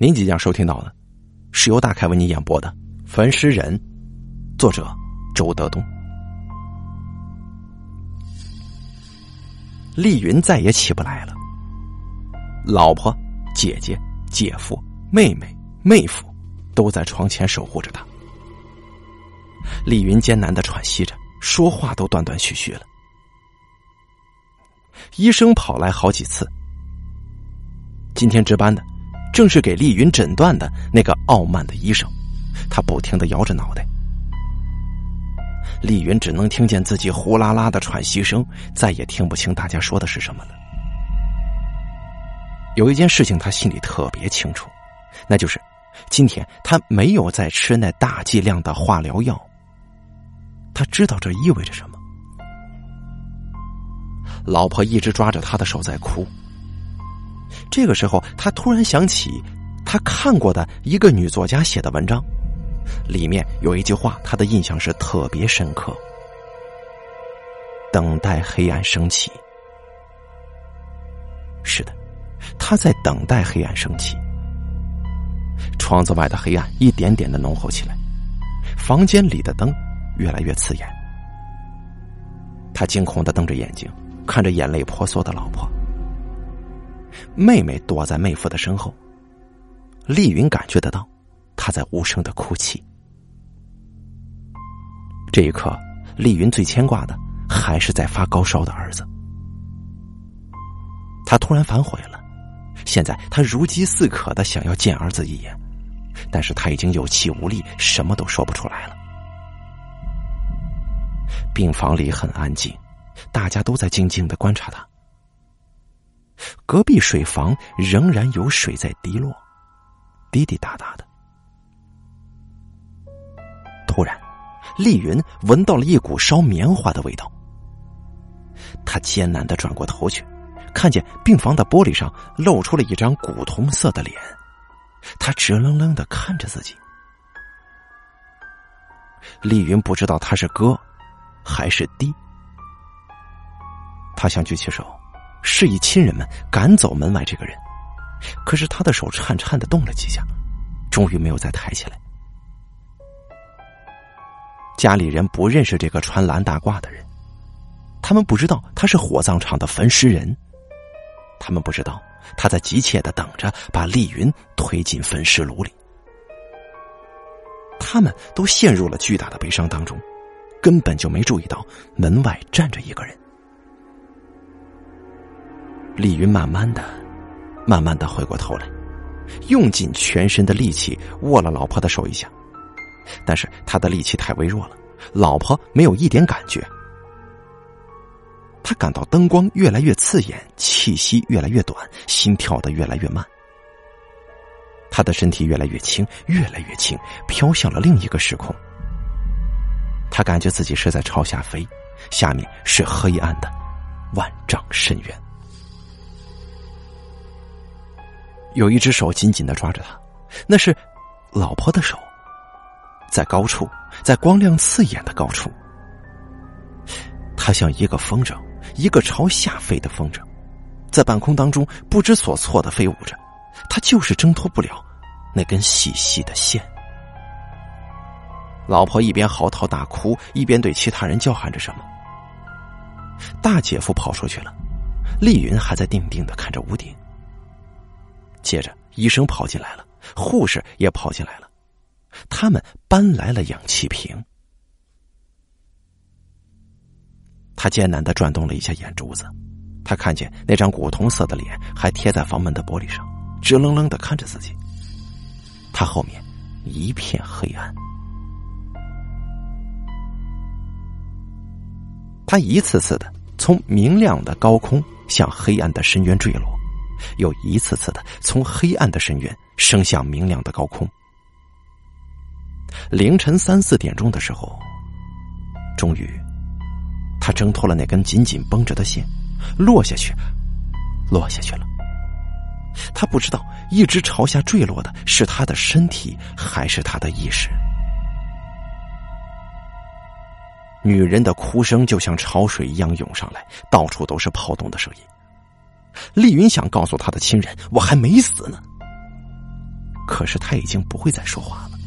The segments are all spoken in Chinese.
您即将收听到的，是由大凯为您演播的《焚尸人》，作者周德东。丽云再也起不来了，老婆、姐姐、姐夫、妹妹、妹夫都在床前守护着她。丽云艰难的喘息着，说话都断断续续了。医生跑来好几次，今天值班的。正是给丽云诊断的那个傲慢的医生，他不停的摇着脑袋。丽云只能听见自己呼啦啦的喘息声，再也听不清大家说的是什么了。有一件事情他心里特别清楚，那就是今天他没有在吃那大剂量的化疗药。他知道这意味着什么。老婆一直抓着他的手在哭。这个时候，他突然想起他看过的一个女作家写的文章，里面有一句话，他的印象是特别深刻：“等待黑暗升起。”是的，他在等待黑暗升起。窗子外的黑暗一点点的浓厚起来，房间里的灯越来越刺眼。他惊恐的瞪着眼睛，看着眼泪婆娑的老婆。妹妹躲在妹夫的身后，丽云感觉得到，她在无声的哭泣。这一刻，丽云最牵挂的还是在发高烧的儿子。他突然反悔了，现在他如饥似渴的想要见儿子一眼，但是他已经有气无力，什么都说不出来了。病房里很安静，大家都在静静的观察他。隔壁水房仍然有水在滴落，滴滴答答的。突然，丽云闻到了一股烧棉花的味道。她艰难的转过头去，看见病房的玻璃上露出了一张古铜色的脸，他直愣愣的看着自己。丽云不知道他是哥还是弟，他想举起手。示意亲人们赶走门外这个人，可是他的手颤颤的动了几下，终于没有再抬起来。家里人不认识这个穿蓝大褂的人，他们不知道他是火葬场的焚尸人，他们不知道他在急切的等着把丽云推进焚尸炉里，他们都陷入了巨大的悲伤当中，根本就没注意到门外站着一个人。李云慢慢的、慢慢的回过头来，用尽全身的力气握了老婆的手一下，但是他的力气太微弱了，老婆没有一点感觉。他感到灯光越来越刺眼，气息越来越短，心跳的越来越慢。他的身体越来越轻，越来越轻，飘向了另一个时空。他感觉自己是在朝下飞，下面是黑暗的万丈深渊。有一只手紧紧的抓着他，那是老婆的手，在高处，在光亮刺眼的高处，他像一个风筝，一个朝下飞的风筝，在半空当中不知所措的飞舞着，他就是挣脱不了那根细细的线。老婆一边嚎啕大哭，一边对其他人叫喊着什么。大姐夫跑出去了，丽云还在定定的看着屋顶。接着，医生跑进来了，护士也跑进来了，他们搬来了氧气瓶。他艰难的转动了一下眼珠子，他看见那张古铜色的脸还贴在房门的玻璃上，直愣愣的看着自己。他后面一片黑暗，他一次次的从明亮的高空向黑暗的深渊坠落。又一次次的从黑暗的深渊升向明亮的高空。凌晨三四点钟的时候，终于，他挣脱了那根紧紧绷着的线，落下去，落下去了。他不知道一直朝下坠落的是他的身体还是他的意识。女人的哭声就像潮水一样涌上来，到处都是跑动的声音。丽云想告诉他的亲人：“我还没死呢。”可是他已经不会再说话了。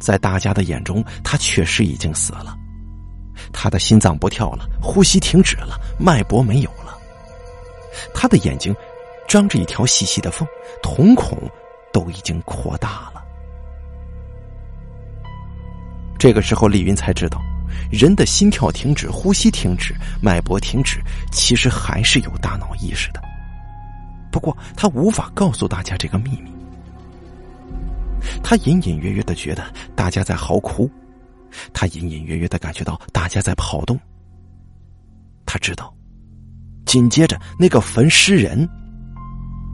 在大家的眼中，他确实已经死了。他的心脏不跳了，呼吸停止了，脉搏没有了。他的眼睛张着一条细细的缝，瞳孔都已经扩大了。这个时候，丽云才知道，人的心跳停止、呼吸停止、脉搏停止，其实还是有大脑意识的。不过，他无法告诉大家这个秘密。他隐隐约约的觉得大家在嚎哭。他隐隐约约的感觉到大家在跑动。他知道，紧接着那个焚尸人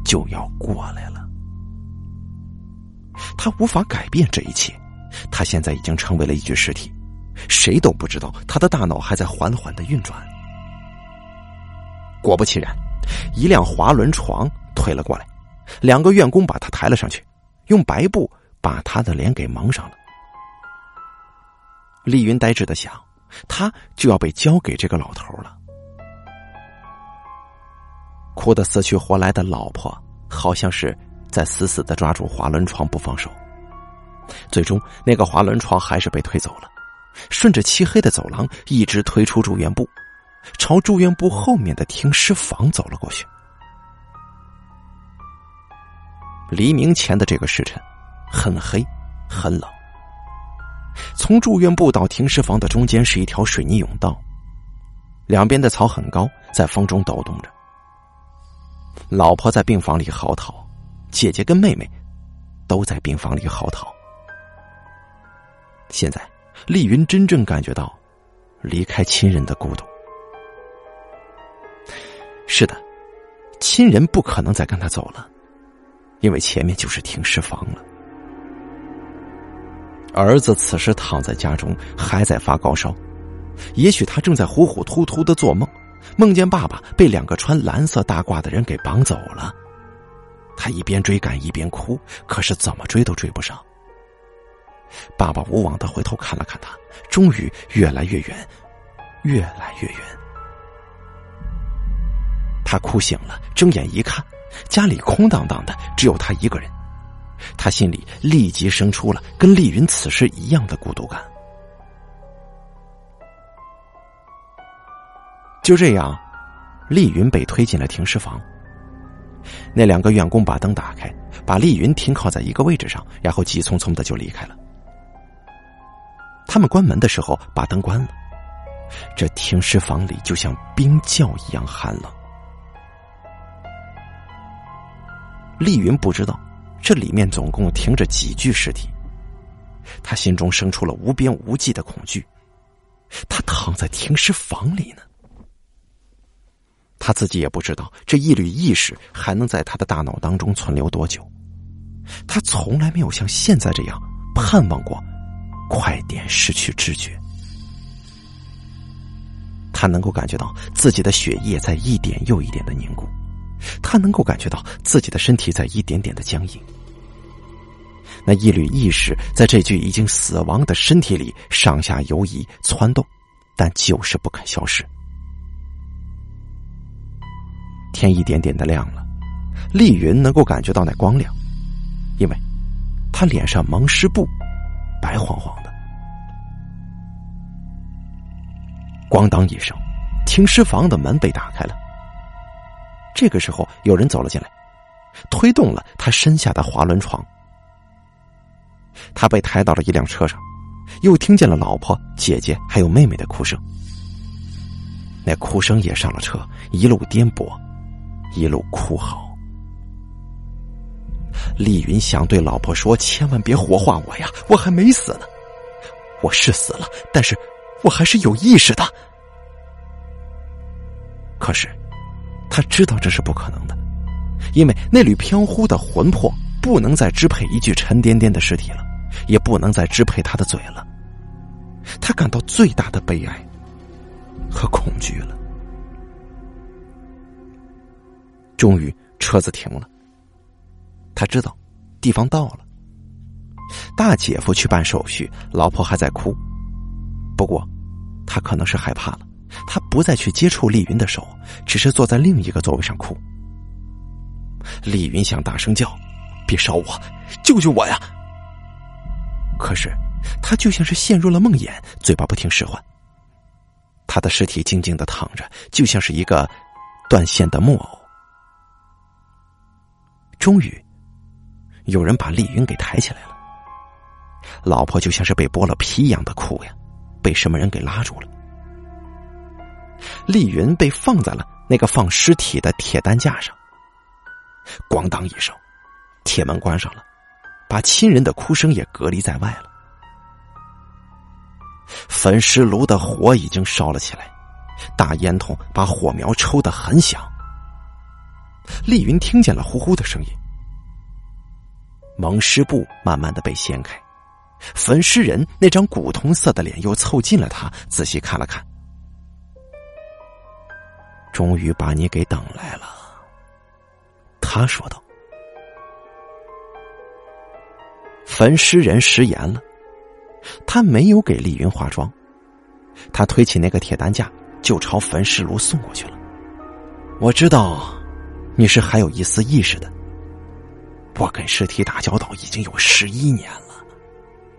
就要过来了。他无法改变这一切，他现在已经成为了一具尸体，谁都不知道他的大脑还在缓缓的运转。果不其然，一辆滑轮床推了过来，两个员工把他抬了上去，用白布把他的脸给蒙上了。丽云呆滞的想，他就要被交给这个老头了。哭得死去活来的老婆，好像是在死死的抓住滑轮床不放手。最终，那个滑轮床还是被推走了，顺着漆黑的走廊一直推出住院部，朝住院部后面的停尸房走了过去。黎明前的这个时辰，很黑，很冷。从住院部到停尸房的中间是一条水泥甬道，两边的草很高，在风中抖动着。老婆在病房里嚎啕，姐姐跟妹妹都在病房里嚎啕。现在，丽云真正感觉到离开亲人的孤独。是的，亲人不可能再跟他走了，因为前面就是停尸房了。儿子此时躺在家中，还在发高烧。也许他正在糊糊涂涂的做梦，梦见爸爸被两个穿蓝色大褂的人给绑走了。他一边追赶一边哭，可是怎么追都追不上。爸爸无望的回头看了看他，终于越来越远，越来越远。他哭醒了，睁眼一看，家里空荡荡的，只有他一个人。他心里立即生出了跟丽云此时一样的孤独感。就这样，丽云被推进了停尸房。那两个员工把灯打开，把丽云停靠在一个位置上，然后急匆匆的就离开了。他们关门的时候把灯关了，这停尸房里就像冰窖一样寒冷。丽云不知道。这里面总共停着几具尸体，他心中生出了无边无际的恐惧。他躺在停尸房里呢，他自己也不知道这一缕意识还能在他的大脑当中存留多久。他从来没有像现在这样盼望过，快点失去知觉。他能够感觉到自己的血液在一点又一点的凝固。他能够感觉到自己的身体在一点点的僵硬，那一缕意识在这具已经死亡的身体里上下游移窜动，但就是不肯消失。天一点点的亮了，丽云能够感觉到那光亮，因为他脸上蒙湿布，白晃晃的。咣当一声，停尸房的门被打开了。这个时候，有人走了进来，推动了他身下的滑轮床。他被抬到了一辆车上，又听见了老婆、姐姐还有妹妹的哭声。那哭声也上了车，一路颠簸，一路哭嚎。丽云想对老婆说：“千万别火化我呀，我还没死呢。我是死了，但是我还是有意识的。”可是。他知道这是不可能的，因为那缕飘忽的魂魄不能再支配一具沉甸甸的尸体了，也不能再支配他的嘴了。他感到最大的悲哀和恐惧了。终于，车子停了。他知道，地方到了。大姐夫去办手续，老婆还在哭。不过，他可能是害怕了。他不再去接触丽云的手，只是坐在另一个座位上哭。丽云想大声叫，别烧我，救救我呀！可是他就像是陷入了梦魇，嘴巴不听使唤。他的尸体静静的躺着，就像是一个断线的木偶。终于，有人把丽云给抬起来了。老婆就像是被剥了皮一样的哭呀，被什么人给拉住了。丽云被放在了那个放尸体的铁担架上。咣当一声，铁门关上了，把亲人的哭声也隔离在外了。焚尸炉的火已经烧了起来，大烟筒把火苗抽得很响。丽云听见了呼呼的声音，蒙尸布慢慢的被掀开，焚尸人那张古铜色的脸又凑近了他，仔细看了看。终于把你给等来了，他说道。焚尸人食言了，他没有给丽云化妆，他推起那个铁担架就朝焚尸炉送过去了。我知道。你是还有一丝意识的。我跟尸体打交道已经有十一年了，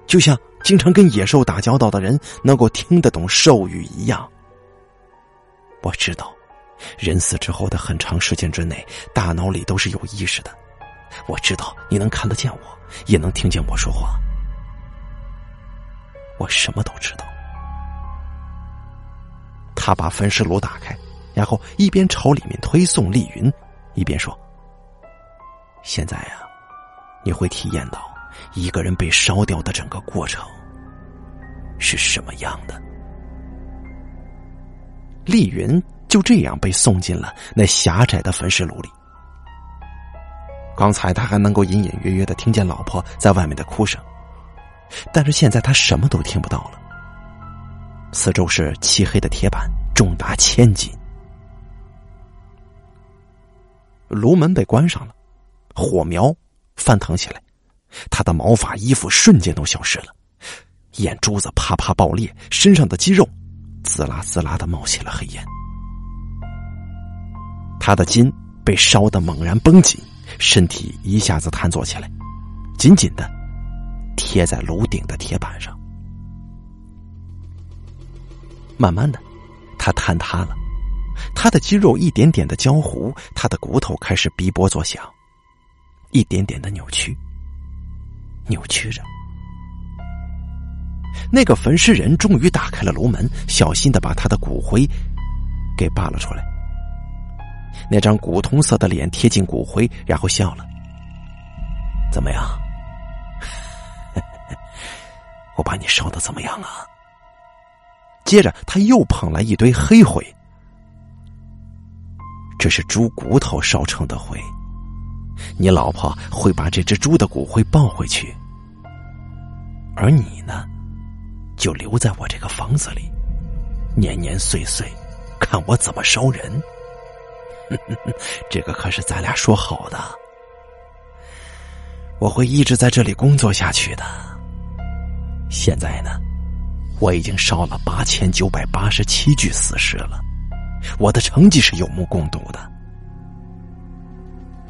就像经常跟野兽打交道的人能够听得懂兽语一样。我知道，人死之后的很长时间之内，大脑里都是有意识的。我知道你能看得见我，也能听见我说话。我什么都知道。他把焚尸炉打开，然后一边朝里面推送丽云。一边说：“现在呀，你会体验到一个人被烧掉的整个过程是什么样的。”丽云就这样被送进了那狭窄的焚尸炉里。刚才他还能够隐隐约约的听见老婆在外面的哭声，但是现在他什么都听不到了。四周是漆黑的铁板，重达千斤。炉门被关上了，火苗翻腾起来，他的毛发、衣服瞬间都消失了，眼珠子啪啪爆裂，身上的肌肉滋啦滋啦的冒起了黑烟，他的筋被烧得猛然绷紧，身体一下子瘫坐起来，紧紧的贴在炉顶的铁板上，慢慢的，他坍塌了。他的肌肉一点点的焦糊，他的骨头开始逼波作响，一点点的扭曲，扭曲着。那个焚尸人终于打开了炉门，小心的把他的骨灰给扒了出来。那张古铜色的脸贴近骨灰，然后笑了：“怎么样？我把你烧的怎么样啊？”接着他又捧来一堆黑灰。这是猪骨头烧成的灰，你老婆会把这只猪的骨灰抱回去，而你呢，就留在我这个房子里，年年岁岁，看我怎么烧人。这个可是咱俩说好的，我会一直在这里工作下去的。现在呢，我已经烧了八千九百八十七具死尸了。我的成绩是有目共睹的，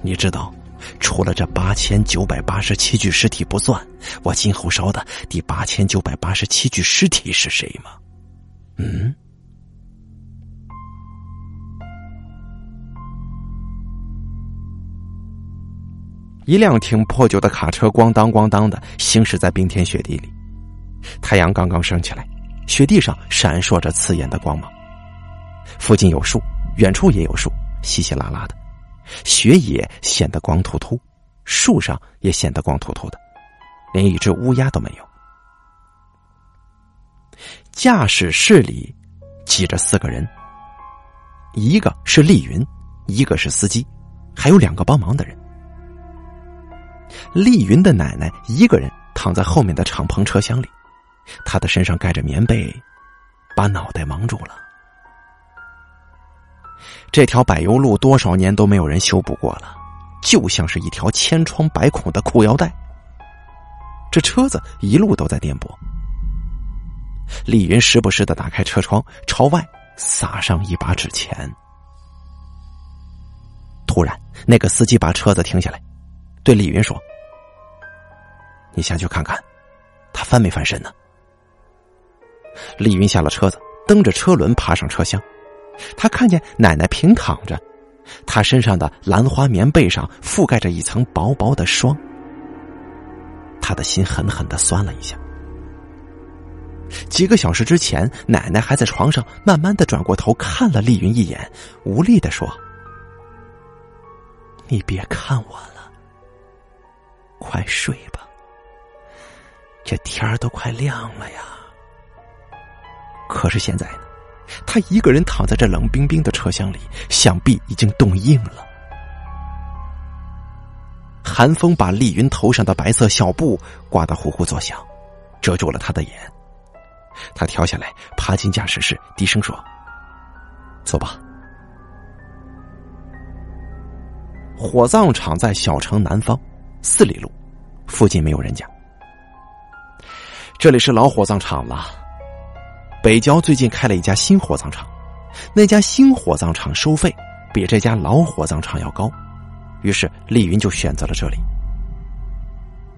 你知道，除了这八千九百八十七具尸体不算，我今后烧的第八千九百八十七具尸体是谁吗？嗯，一辆挺破旧的卡车咣当咣当的行驶在冰天雪地里，太阳刚刚升起来，雪地上闪烁着刺眼的光芒。附近有树，远处也有树，稀稀拉拉的，雪野显得光秃秃，树上也显得光秃秃的，连一只乌鸦都没有。驾驶室里挤着四个人，一个是丽云，一个是司机，还有两个帮忙的人。丽云的奶奶一个人躺在后面的敞篷车厢里，她的身上盖着棉被，把脑袋蒙住了。这条柏油路多少年都没有人修补过了，就像是一条千疮百孔的裤腰带。这车子一路都在颠簸。丽云时不时的打开车窗，朝外撒上一把纸钱。突然，那个司机把车子停下来，对丽云说：“你下去看看，他翻没翻身呢？丽云下了车子，蹬着车轮爬上车厢。他看见奶奶平躺着，她身上的兰花棉被上覆盖着一层薄薄的霜。他的心狠狠的酸了一下。几个小时之前，奶奶还在床上慢慢的转过头看了丽云一眼，无力的说：“你别看我了，快睡吧。这天儿都快亮了呀。”可是现在呢，他一个人躺在这冷冰冰的车厢里，想必已经冻硬了。寒风把丽云头上的白色小布刮得呼呼作响，遮住了他的眼。他跳下来，爬进驾驶室，低声说：“走吧。”火葬场在小城南方四里路，附近没有人家。这里是老火葬场了。北郊最近开了一家新火葬场，那家新火葬场收费比这家老火葬场要高，于是丽云就选择了这里。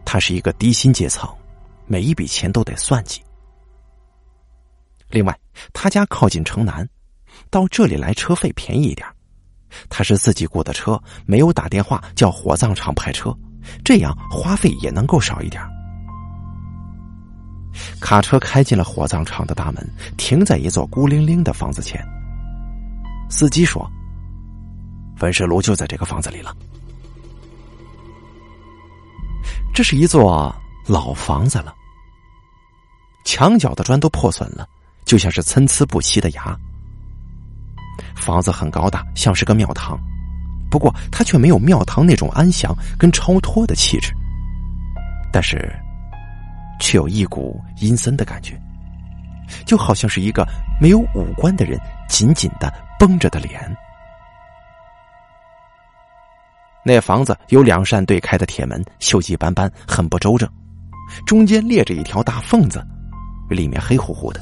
他是一个低薪阶层，每一笔钱都得算计。另外，他家靠近城南，到这里来车费便宜一点。他是自己雇的车，没有打电话叫火葬场派车，这样花费也能够少一点。卡车开进了火葬场的大门，停在一座孤零零的房子前。司机说：“焚尸炉就在这个房子里了。”这是一座老房子了，墙角的砖都破损了。就像是参差不齐的牙。房子很高大，像是个庙堂，不过它却没有庙堂那种安详跟超脱的气质，但是却有一股阴森的感觉，就好像是一个没有五官的人紧紧的绷着的脸。那房子有两扇对开的铁门，锈迹斑斑，很不周正，中间裂着一条大缝子，里面黑乎乎的。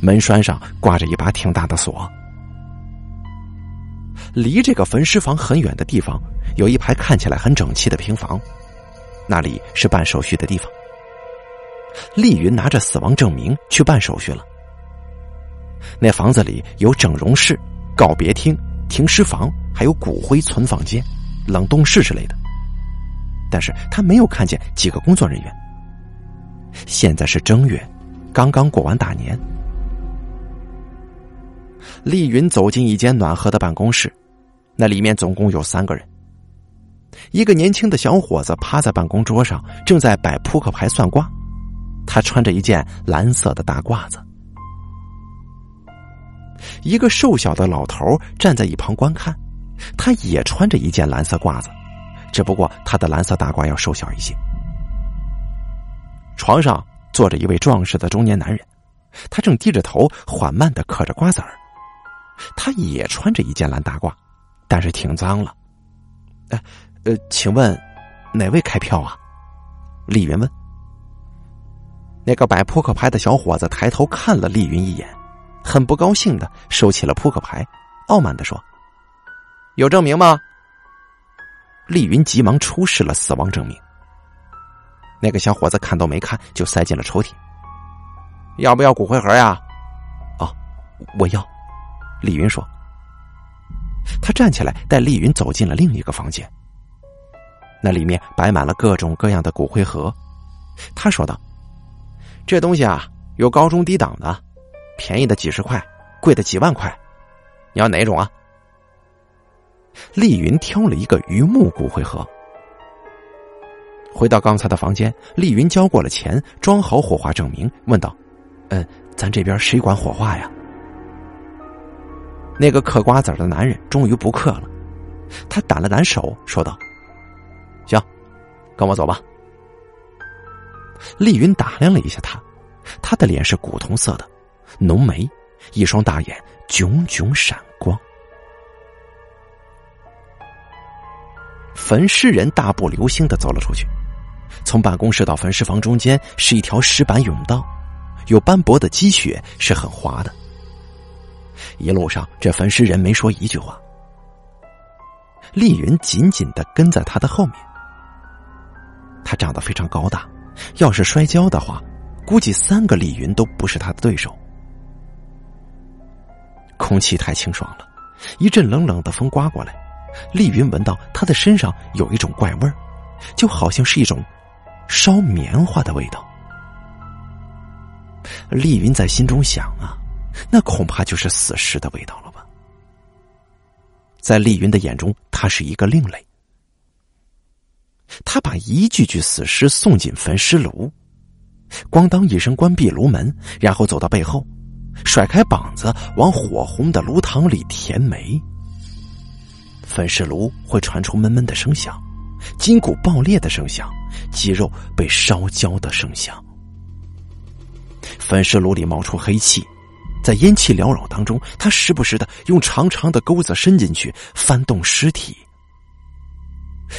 门栓上挂着一把挺大的锁。离这个焚尸房很远的地方，有一排看起来很整齐的平房，那里是办手续的地方。丽云拿着死亡证明去办手续了。那房子里有整容室、告别厅、停尸房，还有骨灰存放间、冷冻室之类的，但是他没有看见几个工作人员。现在是正月，刚刚过完大年。丽云走进一间暖和的办公室，那里面总共有三个人。一个年轻的小伙子趴在办公桌上，正在摆扑克牌算卦。他穿着一件蓝色的大褂子。一个瘦小的老头站在一旁观看，他也穿着一件蓝色褂子，只不过他的蓝色大褂要瘦小一些。床上坐着一位壮实的中年男人，他正低着头缓慢的嗑着瓜子儿。他也穿着一件蓝大褂，但是挺脏了。哎，呃，请问哪位开票啊？李云问。那个摆扑克牌的小伙子抬头看了丽云一眼，很不高兴的收起了扑克牌，傲慢的说：“有证明吗？”丽云急忙出示了死亡证明。那个小伙子看都没看，就塞进了抽屉。要不要骨灰盒呀？哦，我要。丽云说：“他站起来，带丽云走进了另一个房间。那里面摆满了各种各样的骨灰盒。”他说道：“这东西啊，有高中低档的，便宜的几十块，贵的几万块，你要哪种啊？”丽云挑了一个榆木骨灰盒。回到刚才的房间，丽云交过了钱，装好火化证明，问道：“嗯，咱这边谁管火化呀？”那个嗑瓜子的男人终于不嗑了，他掸了掸手，说道：“行，跟我走吧。”丽云打量了一下他，他的脸是古铜色的，浓眉，一双大眼炯炯闪光。焚尸人大步流星的走了出去，从办公室到焚尸房中间是一条石板甬道，有斑驳的积雪，是很滑的。一路上，这焚尸人没说一句话。丽云紧紧的跟在他的后面。他长得非常高大，要是摔跤的话，估计三个丽云都不是他的对手。空气太清爽了，一阵冷冷的风刮过来，丽云闻到他的身上有一种怪味儿，就好像是一种烧棉花的味道。丽云在心中想啊，那恐怕就是死尸的味道了吧？在丽云的眼中，他是一个另类。他把一具具死尸送进焚尸炉，咣当一声关闭炉门，然后走到背后，甩开膀子往火红的炉膛里填煤。焚尸炉会传出闷闷的声响，筋骨爆裂的声响，肌肉被烧焦的声响。焚尸炉里冒出黑气，在烟气缭绕当中，他时不时的用长长的钩子伸进去翻动尸体。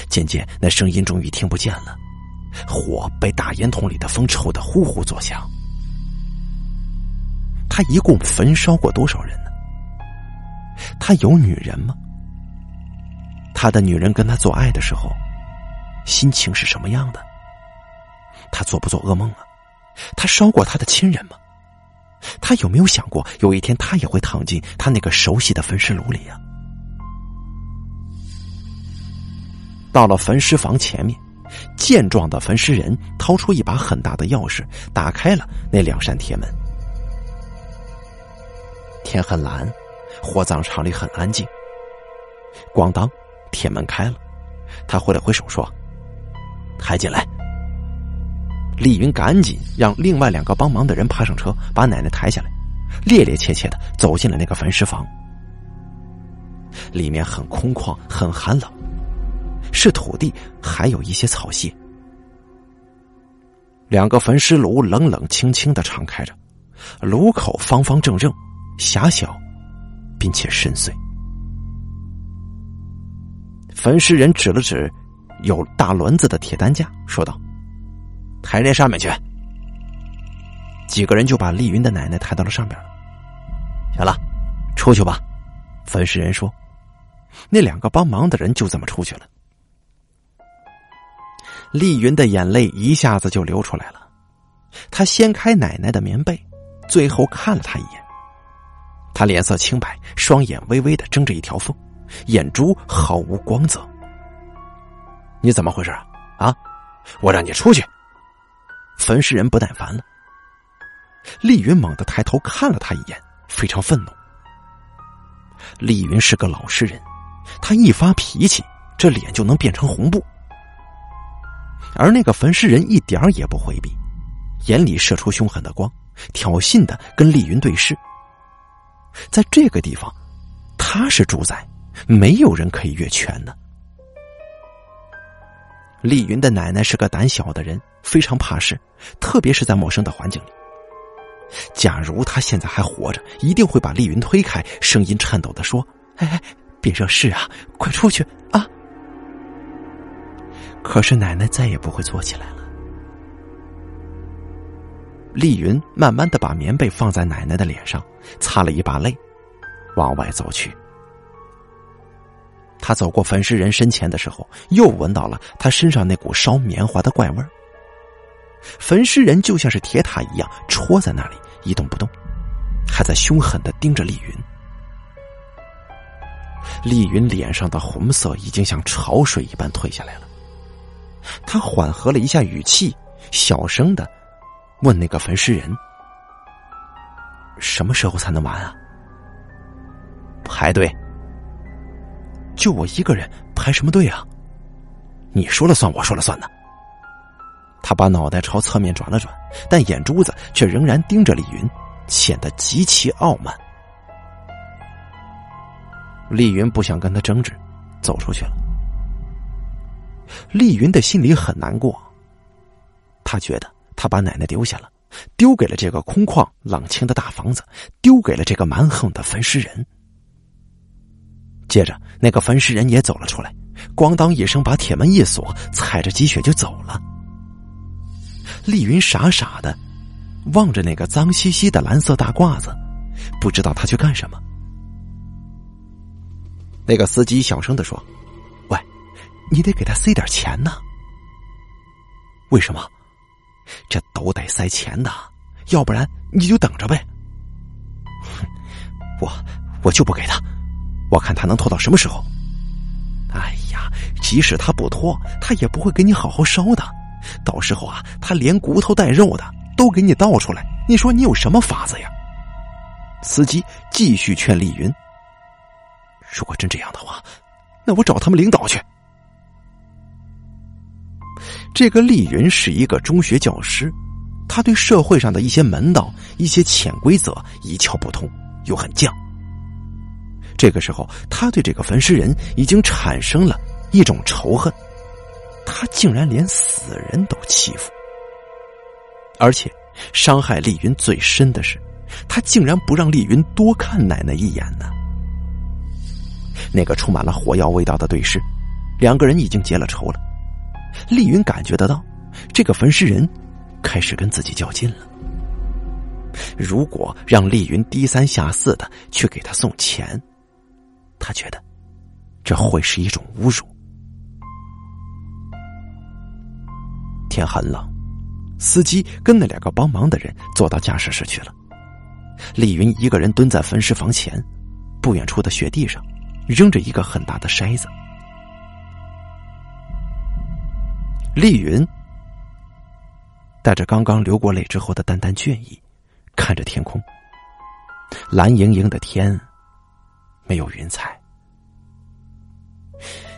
渐渐，那声音终于听不见了，火被大烟筒里的风抽得呼呼作响。他一共焚烧过多少人呢？他有女人吗？他的女人跟他做爱的时候，心情是什么样的？他做不做噩梦啊？他烧过他的亲人吗？他有没有想过有一天他也会躺进他那个熟悉的焚尸炉里呀？到了焚尸房前面，健壮的焚尸人掏出一把很大的钥匙，打开了那两扇铁门。天很蓝，火葬场里很安静。咣当，铁门开了，他挥了挥手说：“抬进来。”李云赶紧让另外两个帮忙的人爬上车，把奶奶抬下来，趔趔趄趄的走进了那个焚尸房。里面很空旷，很寒冷。是土地，还有一些草屑。两个焚尸炉冷冷清清的敞开着，炉口方方正正、狭小，并且深邃。焚尸人指了指有大轮子的铁担架，说道：“抬这上面去。”几个人就把丽云的奶奶抬到了上边了。行了，出去吧。焚尸人说：“那两个帮忙的人就这么出去了。”丽云的眼泪一下子就流出来了，她掀开奶奶的棉被，最后看了她一眼。她脸色清白，双眼微微的睁着一条缝，眼珠毫无光泽。你怎么回事啊？啊！我让你出去！焚尸人不耐烦了。丽云猛地抬头看了他一眼，非常愤怒。丽云是个老实人，她一发脾气，这脸就能变成红布。而那个焚尸人一点儿也不回避，眼里射出凶狠的光，挑衅的跟丽云对视。在这个地方，他是主宰，没有人可以越权的。丽云的奶奶是个胆小的人，非常怕事，特别是在陌生的环境里。假如他现在还活着，一定会把丽云推开，声音颤抖的说：“哎哎，别惹事啊，快出去啊！”可是奶奶再也不会坐起来了。丽云慢慢的把棉被放在奶奶的脸上，擦了一把泪，往外走去。他走过焚尸人身前的时候，又闻到了他身上那股烧棉花的怪味儿。焚尸人就像是铁塔一样戳在那里一动不动，还在凶狠的盯着丽云。丽云脸上的红色已经像潮水一般退下来了。他缓和了一下语气，小声的问那个焚尸人：“什么时候才能完啊？”排队。就我一个人排什么队啊？你说了算，我说了算呢。他把脑袋朝侧面转了转，但眼珠子却仍然盯着李云，显得极其傲慢。丽云不想跟他争执，走出去了。丽云的心里很难过，她觉得她把奶奶丢下了，丢给了这个空旷冷清的大房子，丢给了这个蛮横的焚尸人。接着，那个焚尸人也走了出来，咣当一声把铁门一锁，踩着积雪就走了。丽云傻傻的望着那个脏兮兮的蓝色大褂子，不知道他去干什么。那个司机小声的说。你得给他塞点钱呢。为什么？这都得塞钱的，要不然你就等着呗。我我就不给他，我看他能拖到什么时候。哎呀，即使他不拖，他也不会给你好好烧的。到时候啊，他连骨头带肉的都给你倒出来，你说你有什么法子呀？司机继续劝丽云：“如果真这样的话，那我找他们领导去。”这个丽云是一个中学教师，他对社会上的一些门道、一些潜规则一窍不通，又很犟。这个时候，他对这个焚尸人已经产生了一种仇恨，他竟然连死人都欺负，而且伤害丽云最深的是，他竟然不让丽云多看奶奶一眼呢。那个充满了火药味道的对视，两个人已经结了仇了。丽云感觉得到，这个焚尸人开始跟自己较劲了。如果让丽云低三下四的去给他送钱，他觉得这会是一种侮辱。天很冷，司机跟那两个帮忙的人坐到驾驶室去了。丽云一个人蹲在焚尸房前，不远处的雪地上，扔着一个很大的筛子。丽云带着刚刚流过泪之后的淡淡倦意，看着天空。蓝盈盈的天，没有云彩。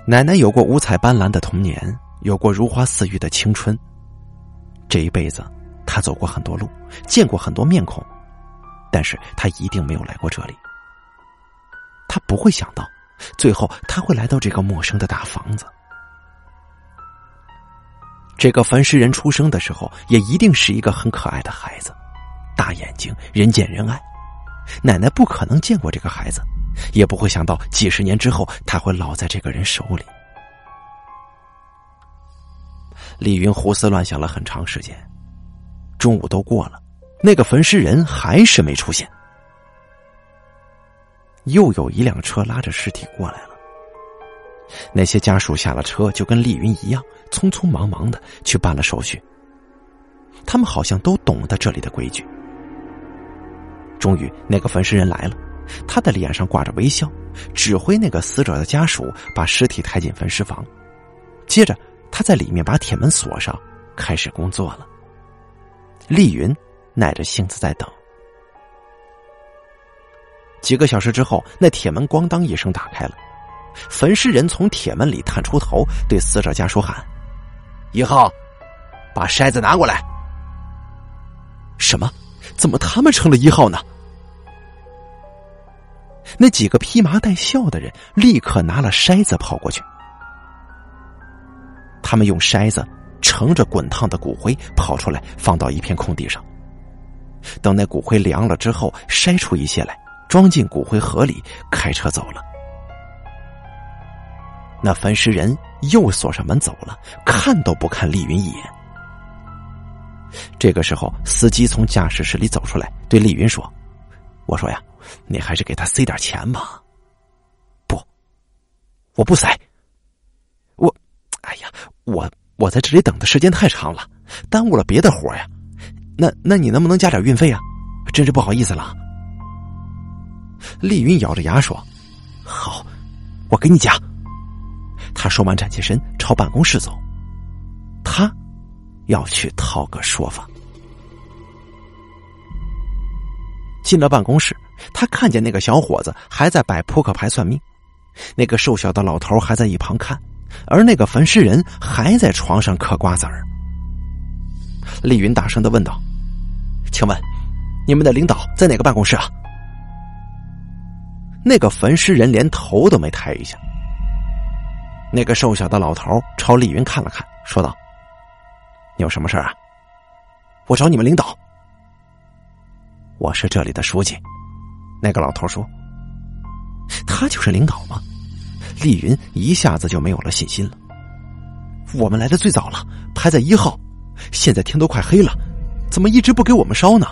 奶奶有过五彩斑斓的童年，有过如花似玉的青春。这一辈子，她走过很多路，见过很多面孔，但是她一定没有来过这里。她不会想到，最后她会来到这个陌生的大房子。这个焚尸人出生的时候，也一定是一个很可爱的孩子，大眼睛，人见人爱。奶奶不可能见过这个孩子，也不会想到几十年之后他会老在这个人手里。李云胡思乱想了很长时间，中午都过了，那个焚尸人还是没出现。又有一辆车拉着尸体过来了。那些家属下了车，就跟丽云一样，匆匆忙忙的去办了手续。他们好像都懂得这里的规矩。终于，那个焚尸人来了，他的脸上挂着微笑，指挥那个死者的家属把尸体抬进焚尸房。接着，他在里面把铁门锁上，开始工作了。丽云耐着性子在等。几个小时之后，那铁门咣当一声打开了。焚尸人从铁门里探出头，对死者家属喊：“一号，把筛子拿过来。”什么？怎么他们成了一号呢？那几个披麻戴孝的人立刻拿了筛子跑过去。他们用筛子盛着滚烫的骨灰跑出来，放到一片空地上。等那骨灰凉了之后，筛出一些来，装进骨灰盒里，开车走了。那焚尸人又锁上门走了，看都不看丽云一眼。这个时候，司机从驾驶室里走出来，对丽云说：“我说呀，你还是给他塞点钱吧。”“不，我不塞。我，哎呀，我我在这里等的时间太长了，耽误了别的活呀。那那你能不能加点运费啊？真是不好意思了。”丽云咬着牙说：“好，我给你加。”他说完，站起身朝办公室走。他要去讨个说法。进了办公室，他看见那个小伙子还在摆扑克牌算命，那个瘦小的老头还在一旁看，而那个焚尸人还在床上嗑瓜子儿。丽云大声的问道：“请问，你们的领导在哪个办公室啊？”那个焚尸人连头都没抬一下。那个瘦小的老头朝丽云看了看，说道：“你有什么事啊？我找你们领导。我是这里的书记。”那个老头说：“他就是领导吗？”丽云一下子就没有了信心了。我们来的最早了，排在一号。现在天都快黑了，怎么一直不给我们烧呢？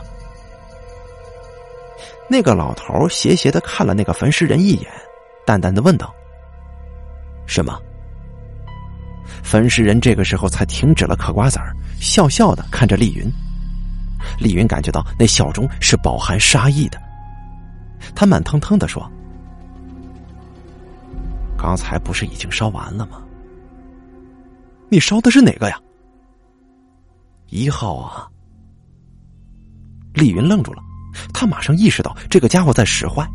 那个老头斜斜的看了那个焚尸人一眼，淡淡的问道：“什么？”焚尸人这个时候才停止了嗑瓜子儿，笑笑的看着丽云。丽云感觉到那笑中是饱含杀意的，他慢腾腾的说：“刚才不是已经烧完了吗？你烧的是哪个呀？”一号啊！丽云愣住了，他马上意识到这个家伙在使坏，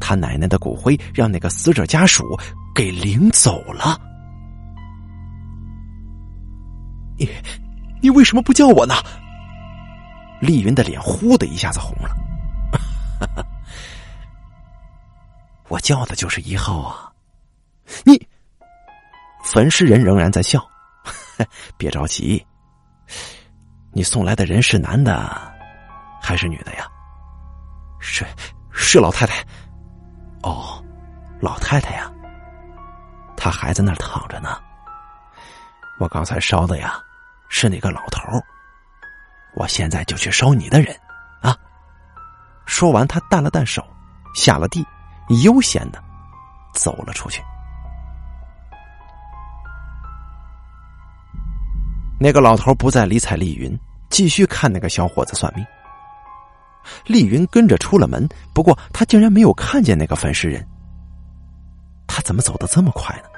他奶奶的骨灰让那个死者家属给领走了。你，你为什么不叫我呢？丽云的脸忽的一下子红了。我叫的就是一号啊！你，焚尸人仍然在笑。别着急，你送来的人是男的还是女的呀？是，是老太太。哦，老太太呀，她还在那儿躺着呢。我刚才烧的呀，是那个老头我现在就去烧你的人，啊！说完，他淡了淡手，下了地，悠闲的走了出去。那个老头不再理睬丽云，继续看那个小伙子算命。丽云跟着出了门，不过他竟然没有看见那个焚尸人。他怎么走的这么快呢？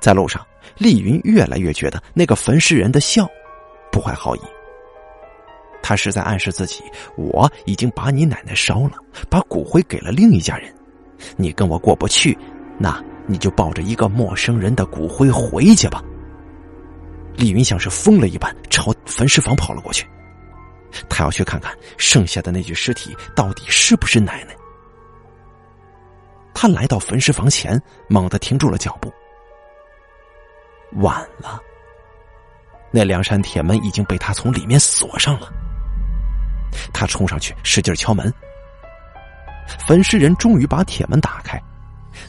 在路上，丽云越来越觉得那个焚尸人的笑。不怀好意，他是在暗示自己：我已经把你奶奶烧了，把骨灰给了另一家人。你跟我过不去，那你就抱着一个陌生人的骨灰回去吧。丽云像是疯了一般朝焚尸房跑了过去，他要去看看剩下的那具尸体到底是不是奶奶。他来到焚尸房前，猛地停住了脚步。晚了。那两扇铁门已经被他从里面锁上了。他冲上去，使劲敲门。焚尸人终于把铁门打开，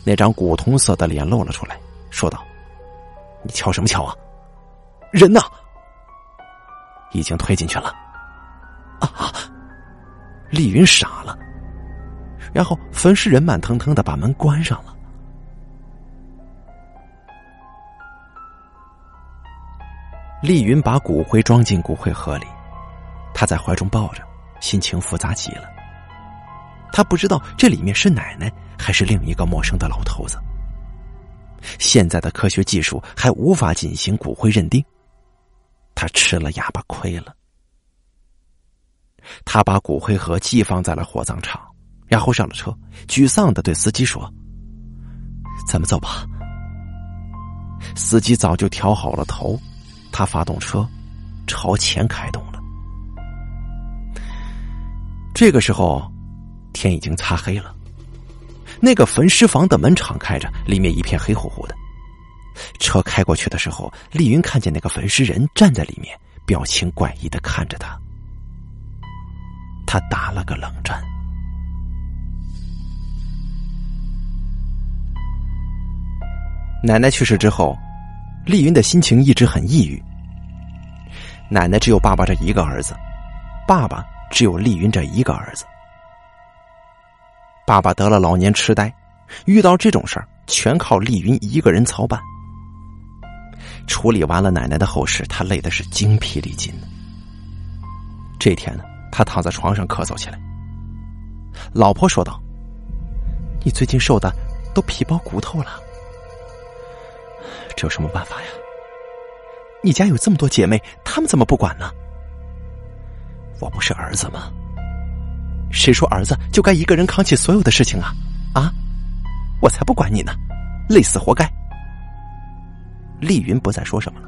那张古铜色的脸露了出来，说道：“你敲什么敲啊？人呢？已经推进去了。”啊！丽云傻了，然后焚尸人慢腾腾的把门关上了。丽云把骨灰装进骨灰盒里，她在怀中抱着，心情复杂极了。她不知道这里面是奶奶还是另一个陌生的老头子。现在的科学技术还无法进行骨灰认定，他吃了哑巴亏了。他把骨灰盒寄放在了火葬场，然后上了车，沮丧的对司机说：“咱们走吧。”司机早就调好了头。他发动车，朝前开动了。这个时候，天已经擦黑了。那个焚尸房的门敞开着，里面一片黑乎乎的。车开过去的时候，丽云看见那个焚尸人站在里面，表情怪异的看着他。他打了个冷战。奶奶去世之后。丽云的心情一直很抑郁。奶奶只有爸爸这一个儿子，爸爸只有丽云这一个儿子。爸爸得了老年痴呆，遇到这种事儿全靠丽云一个人操办。处理完了奶奶的后事，他累的是精疲力尽。这天呢，他躺在床上咳嗽起来。老婆说道：“你最近瘦的都皮包骨头了。”这有什么办法呀？你家有这么多姐妹，她们怎么不管呢？我不是儿子吗？谁说儿子就该一个人扛起所有的事情啊？啊！我才不管你呢，累死活该！丽云不再说什么了。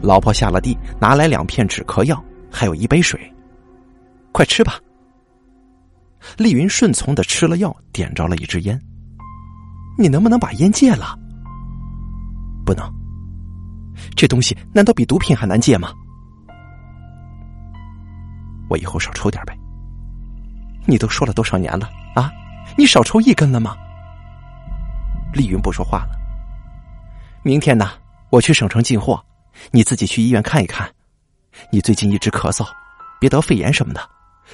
老婆下了地，拿来两片止咳药，还有一杯水，快吃吧。丽云顺从的吃了药，点着了一支烟。你能不能把烟戒了？不能，这东西难道比毒品还难戒吗？我以后少抽点呗。你都说了多少年了啊？你少抽一根了吗？丽云不说话了。明天呢，我去省城进货，你自己去医院看一看。你最近一直咳嗽，别得肺炎什么的。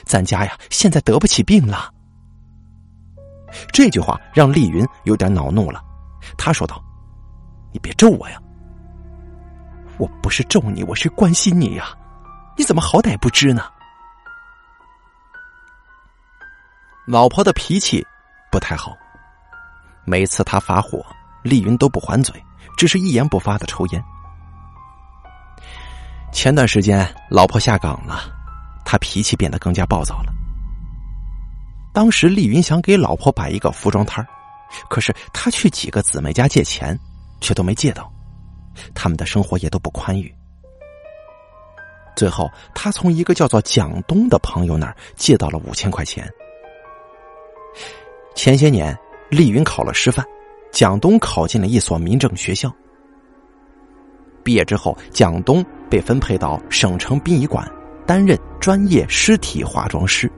咱家呀，现在得不起病了。这句话让丽云有点恼怒了，她说道。你别咒我呀！我不是咒你，我是关心你呀！你怎么好歹不知呢？老婆的脾气不太好，每次他发火，丽云都不还嘴，只是一言不发的抽烟。前段时间，老婆下岗了，他脾气变得更加暴躁了。当时丽云想给老婆摆一个服装摊可是他去几个姊妹家借钱，却都没借到，他们的生活也都不宽裕。最后，他从一个叫做蒋东的朋友那儿借到了五千块钱。前些年，丽云考了师范，蒋东考进了一所民政学校。毕业之后，蒋东被分配到省城殡仪馆担任专业尸体化妆师。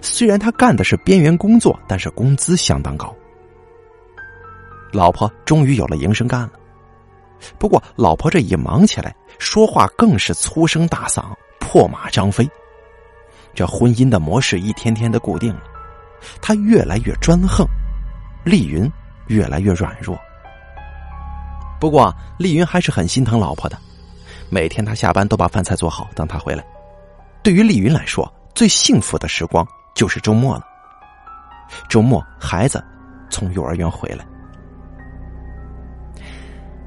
虽然他干的是边缘工作，但是工资相当高。老婆终于有了营生干了，不过老婆这一忙起来，说话更是粗声大嗓、破马张飞。这婚姻的模式一天天的固定了，他越来越专横，丽云越来越软弱。不过丽云还是很心疼老婆的，每天他下班都把饭菜做好等他回来。对于丽云来说，最幸福的时光就是周末了。周末，孩子从幼儿园回来，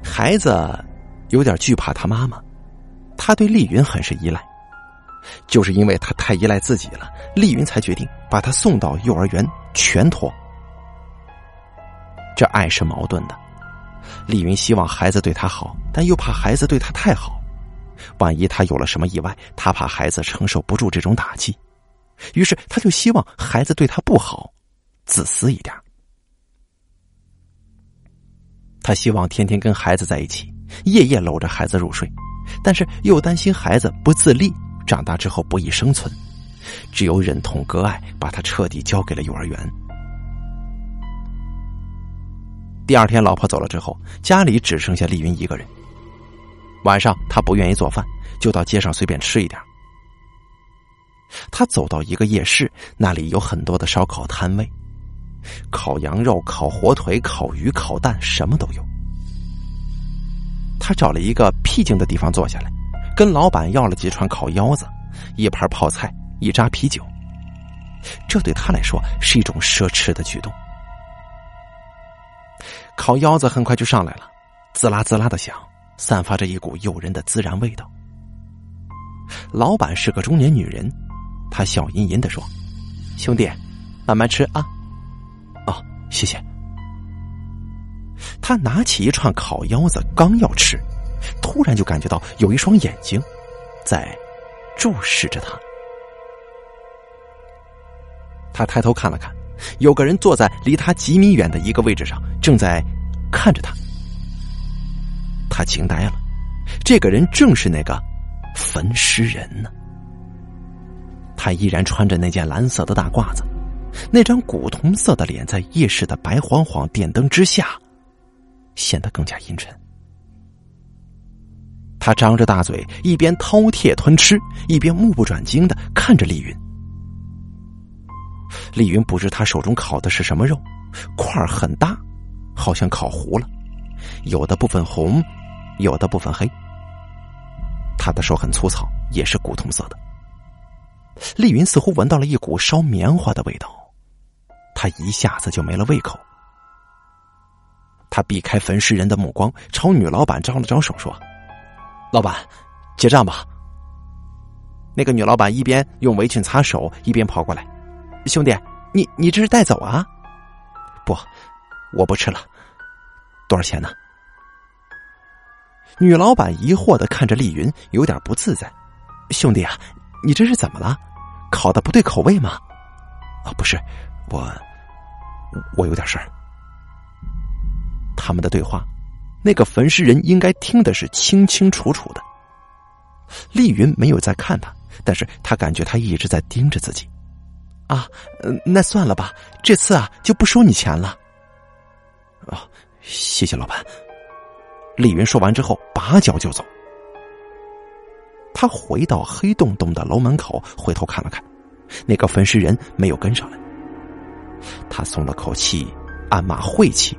孩子有点惧怕他妈妈，他对丽云很是依赖。就是因为他太依赖自己了，丽云才决定把他送到幼儿园全托。这爱是矛盾的，丽云希望孩子对他好，但又怕孩子对他太好。万一他有了什么意外，他怕孩子承受不住这种打击，于是他就希望孩子对他不好，自私一点。他希望天天跟孩子在一起，夜夜搂着孩子入睡，但是又担心孩子不自立，长大之后不易生存，只有忍痛割爱，把他彻底交给了幼儿园。第二天，老婆走了之后，家里只剩下丽云一个人。晚上，他不愿意做饭，就到街上随便吃一点。他走到一个夜市，那里有很多的烧烤摊位，烤羊肉、烤火腿、烤鱼、烤蛋，什么都有。他找了一个僻静的地方坐下来，跟老板要了几串烤腰子、一盘泡菜、一扎啤酒。这对他来说是一种奢侈的举动。烤腰子很快就上来了，滋啦滋啦的响。散发着一股诱人的孜然味道。老板是个中年女人，她笑吟吟的说：“兄弟，慢慢吃啊。”“，谢谢。”他拿起一串烤腰子，刚要吃，突然就感觉到有一双眼睛在注视着他。他抬头看了看，有个人坐在离他几米远的一个位置上，正在看着他。他惊呆了，这个人正是那个焚尸人呢。他依然穿着那件蓝色的大褂子，那张古铜色的脸在夜市的白晃晃电灯之下，显得更加阴沉。他张着大嘴，一边饕餮吞吃，一边目不转睛的看着丽云。丽云不知他手中烤的是什么肉，块很大，好像烤糊了，有的部分红。有的部分黑，他的手很粗糙，也是古铜色的。丽云似乎闻到了一股烧棉花的味道，他一下子就没了胃口。他避开焚尸人的目光，朝女老板招了招手，说：“老板，结账吧。”那个女老板一边用围裙擦手，一边跑过来：“兄弟，你你这是带走啊？”“不，我不吃了。多少钱呢？”女老板疑惑的看着丽云，有点不自在。兄弟啊，你这是怎么了？烤的不对口味吗？啊，不是，我我有点事儿。他们的对话，那个焚尸人应该听的是清清楚楚的。丽云没有再看他，但是他感觉他一直在盯着自己。啊，那算了吧，这次啊就不收你钱了。啊，谢谢老板。丽云说完之后，拔脚就走。他回到黑洞洞的楼门口，回头看了看，那个焚尸人没有跟上来。他松了口气，暗骂晦气。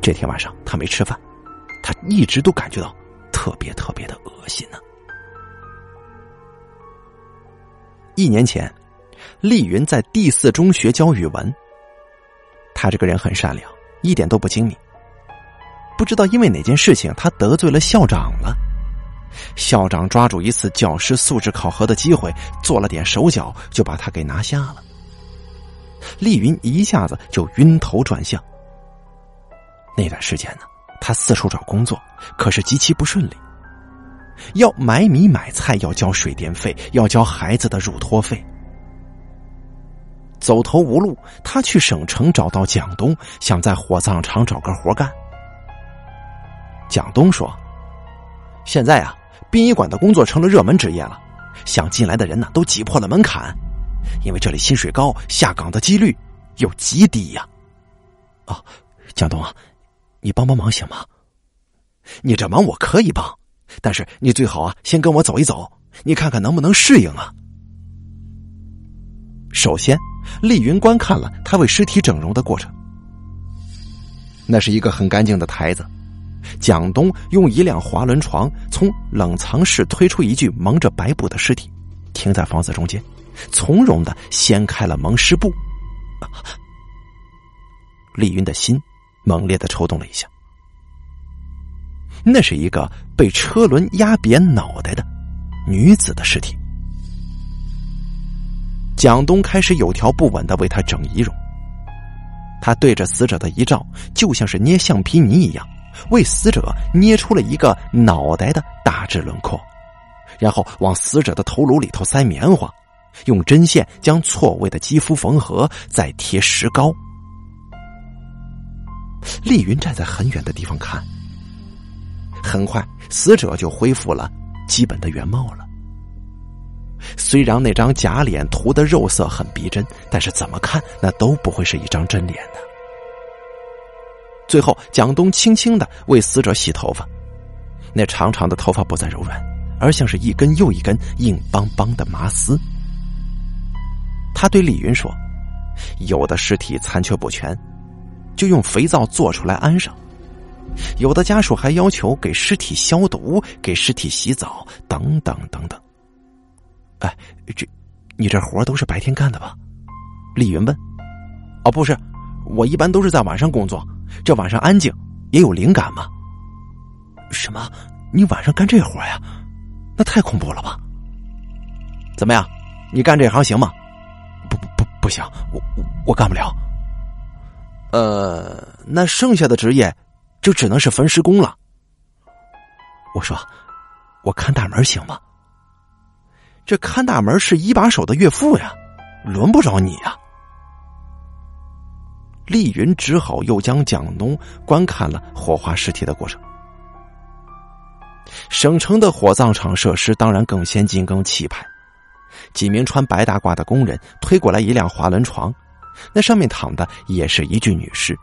这天晚上他没吃饭，他一直都感觉到特别特别的恶心呢。一年前，丽云在第四中学教语文。他这个人很善良，一点都不精明。不知道因为哪件事情，他得罪了校长了。校长抓住一次教师素质考核的机会，做了点手脚，就把他给拿下了。丽云一下子就晕头转向。那段时间呢，他四处找工作，可是极其不顺利。要买米买菜，要交水电费，要交孩子的入托费。走投无路，他去省城找到蒋东，想在火葬场找个活干。蒋东说：“现在啊，殡仪馆的工作成了热门职业了，想进来的人呢都挤破了门槛，因为这里薪水高，下岗的几率又极低呀。”啊，蒋东啊，你帮帮忙行吗？你这忙我可以帮，但是你最好啊先跟我走一走，你看看能不能适应啊。首先。丽云观看了他为尸体整容的过程。那是一个很干净的台子，蒋东用一辆滑轮床从冷藏室推出一具蒙着白布的尸体，停在房子中间，从容的掀开了蒙尸布。李云的心猛烈的抽动了一下。那是一个被车轮压扁脑袋的女子的尸体。蒋东开始有条不紊的为他整仪容，他对着死者的遗照，就像是捏橡皮泥一样，为死者捏出了一个脑袋的大致轮廓，然后往死者的头颅里头塞棉花，用针线将错位的肌肤缝合，再贴石膏。丽云站在很远的地方看，很快死者就恢复了基本的原貌了。虽然那张假脸涂的肉色很逼真，但是怎么看那都不会是一张真脸的。最后，蒋东轻轻的为死者洗头发，那长长的头发不再柔软，而像是一根又一根硬邦邦的麻丝。他对李云说：“有的尸体残缺不全，就用肥皂做出来安上；有的家属还要求给尸体消毒、给尸体洗澡，等等等等。”哎，这，你这活都是白天干的吧？丽云问。哦，不是，我一般都是在晚上工作，这晚上安静，也有灵感嘛。什么？你晚上干这活呀？那太恐怖了吧？怎么样？你干这行行吗？不，行，我我干不了。呃，那剩下的职业就只能是焚尸工了。我说，我看大门行吗？这看大门是一把手的岳父呀，轮不着你呀。丽云只好又将蒋东观看了火化尸体的过程。省城的火葬场设施当然更先进、更气派。几名穿白大褂的工人推过来一辆滑轮床，那上面躺的也是一具女尸。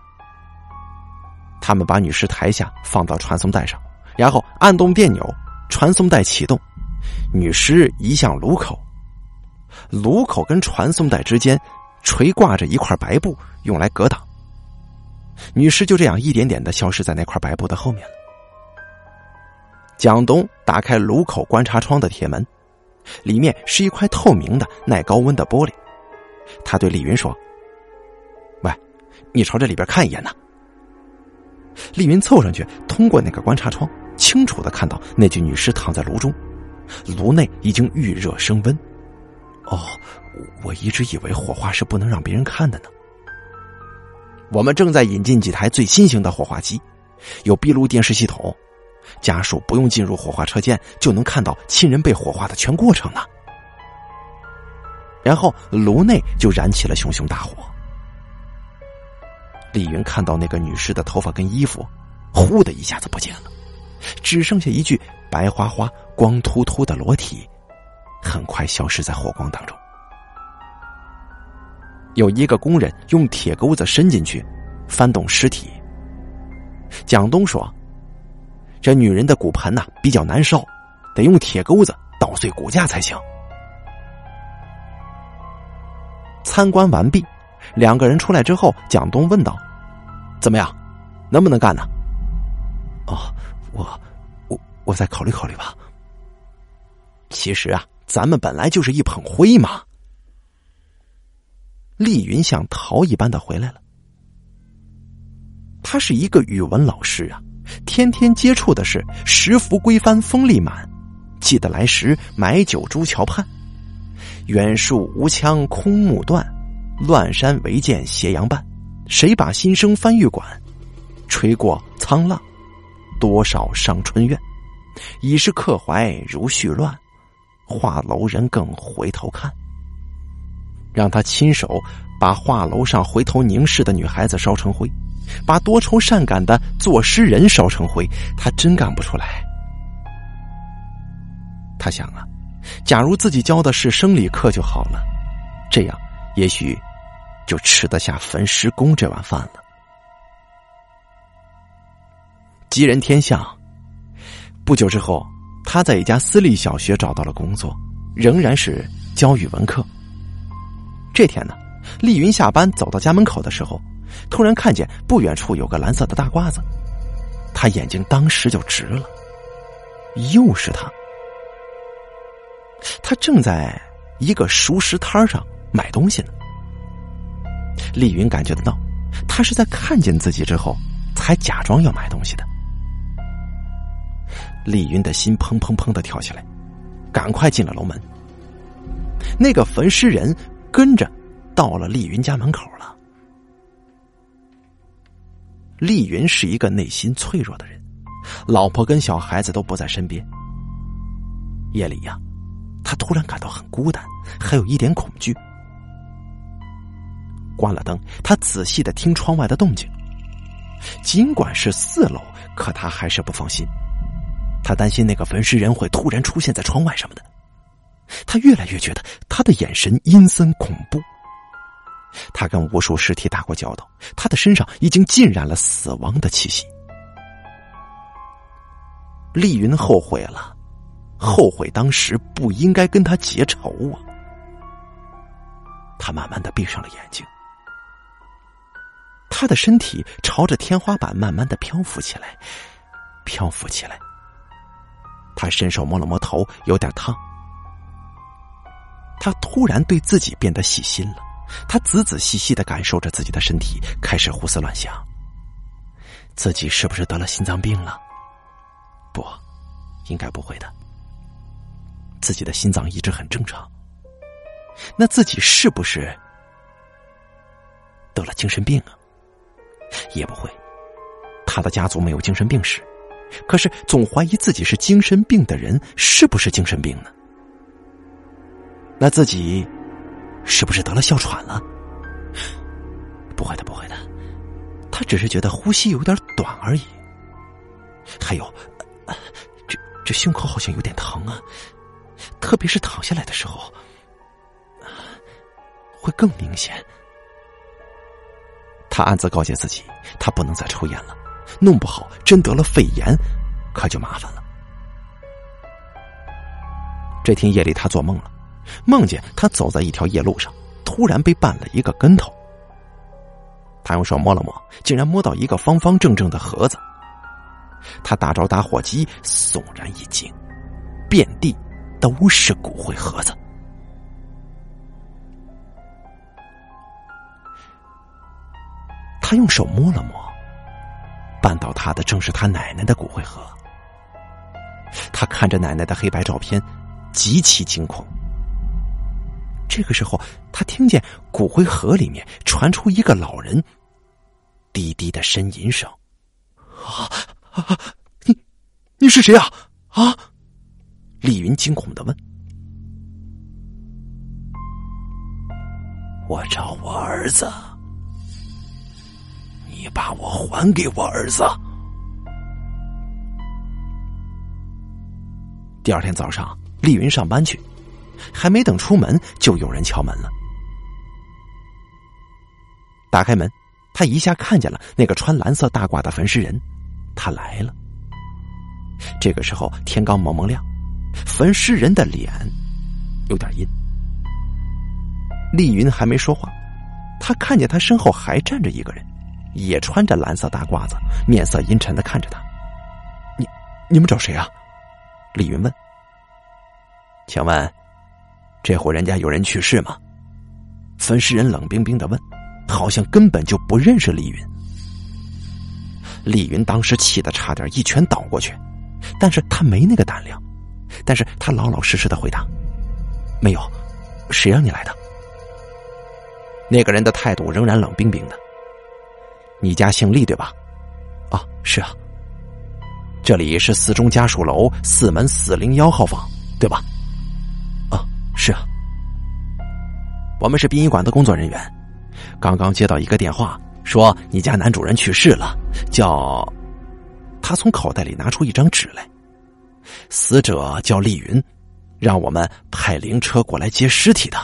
他们把女尸抬下，放到传送带上，然后按动电钮，传送带启动。女尸移向炉口，炉口跟传送带之间垂挂着一块白布，用来隔挡。女尸就这样一点点的消失在那块白布的后面了。蒋东打开炉口观察窗的铁门，里面是一块透明的耐高温的玻璃。他对李云说：“喂，你朝这里边看一眼呐。”丽云凑上去，通过那个观察窗，清楚的看到那具女尸躺在炉中。炉内已经预热升温。哦，我一直以为火化是不能让别人看的呢。我们正在引进几台最新型的火化机，有闭路电视系统，家属不用进入火化车间就能看到亲人被火化的全过程呢。然后炉内就燃起了熊熊大火。李云看到那个女尸的头发跟衣服，呼的一下子不见了，只剩下一具白花花。光秃秃的裸体，很快消失在火光当中。有一个工人用铁钩子伸进去，翻动尸体。蒋东说：“这女人的骨盆呐比较难烧，得用铁钩子捣碎骨架才行。”参观完毕，两个人出来之后，蒋东问道：“怎么样？能不能干呢？哦，我我我再考虑考虑吧。其实啊，咱们本来就是一捧灰嘛。丽云像逃一般的回来了。他是一个语文老师啊，天天接触的是“食福归帆风力满，记得来时买酒朱桥畔，远树无枪空木断，乱山唯见斜阳伴。谁把心声翻玉管，吹过沧浪，多少上春院，已是客怀如絮乱。”画楼人更回头看，让他亲手把画楼上回头凝视的女孩子烧成灰，把多愁善感的作诗人烧成灰，他真干不出来。他想啊，假如自己教的是生理课就好了，这样也许就吃得下焚尸工这碗饭了。吉人天相，不久之后。他在一家私立小学找到了工作，仍然是教语文课。这天呢，丽云下班走到家门口的时候，突然看见不远处有个蓝色的大褂子，他眼睛当时就直了。又是他！他正在一个熟食摊上买东西呢。丽云感觉得到，他是在看见自己之后才假装要买东西的。丽云的心砰砰砰的跳起来，赶快进了楼门。那个焚尸人跟着到了丽云家门口了。丽云是一个内心脆弱的人，老婆跟小孩子都不在身边。夜里呀，他突然感到很孤单，还有一点恐惧。关了灯，他仔细的听窗外的动静。尽管是四楼，可他还是不放心。他担心那个焚尸人会突然出现在窗外什么的，他越来越觉得他的眼神阴森恐怖。他跟无数尸体打过交道，他的身上已经浸染了死亡的气息。丽云后悔了，后悔当时不应该跟他结仇啊！他慢慢的闭上了眼睛，他的身体朝着天花板慢慢的漂浮起来，漂浮起来。他伸手摸了摸头，有点烫。他突然对自己变得细心了，他仔仔细细的感受着自己的身体，开始胡思乱想：自己是不是得了心脏病了？不，应该不会的。自己的心脏一直很正常。那自己是不是得了精神病啊？也不会，他的家族没有精神病史。可是，总怀疑自己是精神病的人，是不是精神病呢？那自己是不是得了哮喘了？不会的，不会的，他只是觉得呼吸有点短而已。还有，这这胸口好像有点疼啊，特别是躺下来的时候，会更明显。他暗自告诫自己，他不能再抽烟了。弄不好真得了肺炎，可就麻烦了。这天夜里，他做梦了，梦见他走在一条夜路上，突然被绊了一个跟头。他用手摸了摸，竟然摸到一个方方正正的盒子。他打着打火机，悚然一惊，遍地都是骨灰盒子。他用手摸了摸。绊倒他的正是他奶奶的骨灰盒，他看着奶奶的黑白照片，极其惊恐。这个时候，他听见骨灰盒里面传出一个老人低低的呻吟声：“啊啊，你你是谁啊？”啊！丽云惊恐的问：“我找我儿子。”你把我还给我儿子。第二天早上，丽云上班去，还没等出门，就有人敲门了。打开门，他一下看见了那个穿蓝色大褂的焚尸人，他来了。这个时候天刚蒙蒙亮，焚尸人的脸有点阴。丽云还没说话，他看见他身后还站着一个人。也穿着蓝色大褂子，面色阴沉的看着他。你你们找谁啊？丽云问。请问，这户人家有人去世吗？分尸人冷冰冰的问，好像根本就不认识李云。李云当时气得差点一拳倒过去，但是他没那个胆量。但是他老老实实的回答：“没有，谁让你来的？”那个人的态度仍然冷冰冰的。你家姓厉对吧？啊，是啊。这里是四中家属楼四门四零幺号房，对吧？是啊。我们是殡仪馆的工作人员，刚刚接到一个电话，说你家男主人去世了，叫……他从口袋里拿出一张纸来，死者叫丽云，让我们派灵车过来接尸体的。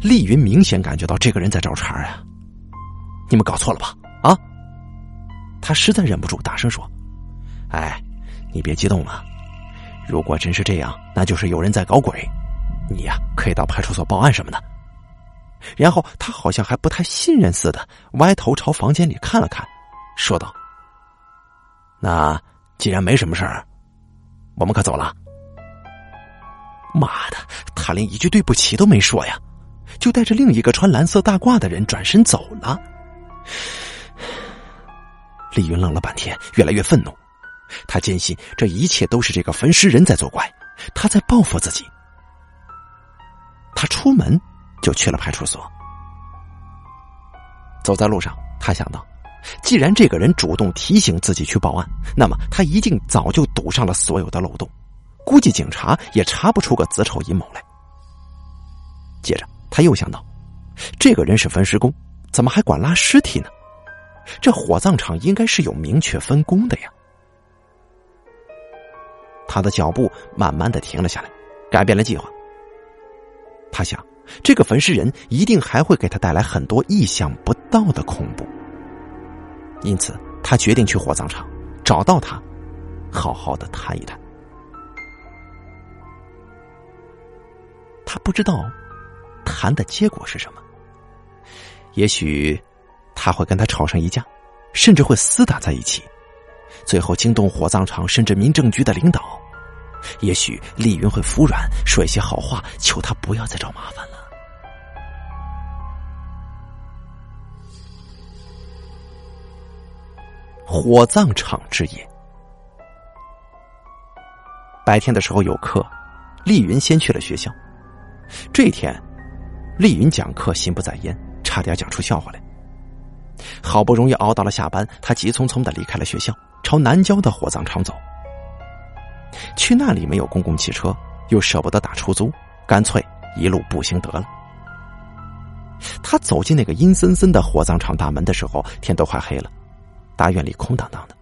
丽云明显感觉到这个人在找茬啊！你们搞错了吧？啊！他实在忍不住大声说：“哎，你别激动了。如果真是这样，那就是有人在搞鬼。你呀，可以到派出所报案什么的。”然后他好像还不太信任似的，歪头朝房间里看了看，说道：“那既然没什么事儿，我们可走了。”妈的，他连一句对不起都没说呀！就带着另一个穿蓝色大褂的人转身走了。李云愣了半天，越来越愤怒。他坚信这一切都是这个焚尸人在作怪，他在报复自己。他出门就去了派出所。走在路上，他想到，既然这个人主动提醒自己去报案，那么他一定早就堵上了所有的漏洞，估计警察也查不出个子丑寅卯来。接着。他又想到，这个人是焚尸工，怎么还管拉尸体呢？这火葬场应该是有明确分工的呀。他的脚步慢慢的停了下来，改变了计划。他想，这个焚尸人一定还会给他带来很多意想不到的恐怖，因此他决定去火葬场找到他，好好的谈一谈。他不知道。谈的结果是什么？也许他会跟他吵上一架，甚至会厮打在一起，最后惊动火葬场甚至民政局的领导。也许丽云会服软，说一些好话，求他不要再找麻烦了。火葬场之夜，白天的时候有课，丽云先去了学校。这天。丽云讲课心不在焉，差点讲出笑话来。好不容易熬到了下班，他急匆匆的离开了学校，朝南郊的火葬场走。去那里没有公共汽车，又舍不得打出租，干脆一路步行得了。他走进那个阴森森的火葬场大门的时候，天都快黑了，大院里空荡荡的。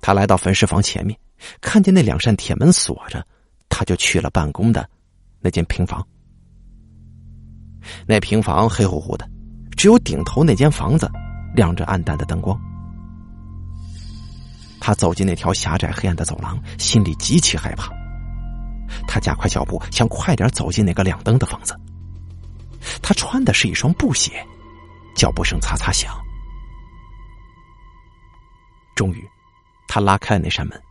他来到焚尸房前面，看见那两扇铁门锁着，他就去了办公的那间平房。那平房黑乎乎的，只有顶头那间房子亮着暗淡的灯光。他走进那条狭窄黑暗的走廊，心里极其害怕。他加快脚步，想快点走进那个亮灯的房子。他穿的是一双布鞋，脚步声擦擦响。终于，他拉开了那扇门，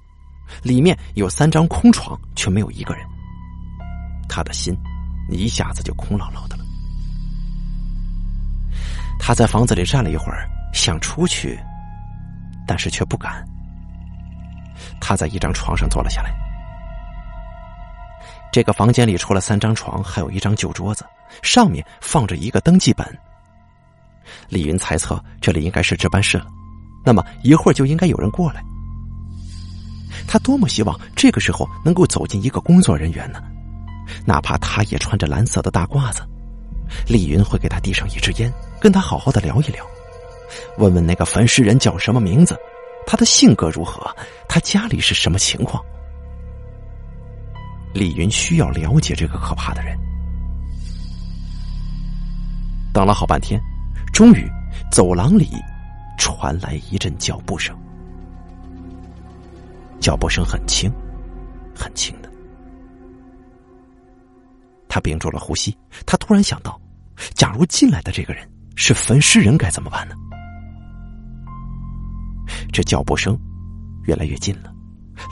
里面有三张空床，却没有一个人。他的心一下子就空落落的了。他在房子里站了一会儿，想出去，但是却不敢。他在一张床上坐了下来。这个房间里除了三张床，还有一张旧桌子，上面放着一个登记本。李云猜测这里应该是值班室了，那么一会儿就应该有人过来。他多么希望这个时候能够走进一个工作人员呢，哪怕他也穿着蓝色的大褂子。丽云会给他递上一支烟，跟他好好的聊一聊，问问那个焚尸人叫什么名字，他的性格如何，他家里是什么情况。李云需要了解这个可怕的人。等了好半天，终于，走廊里传来一阵脚步声，脚步声很轻，很轻的。他屏住了呼吸，他突然想到，假如进来的这个人是焚尸人，该怎么办呢？这脚步声越来越近了，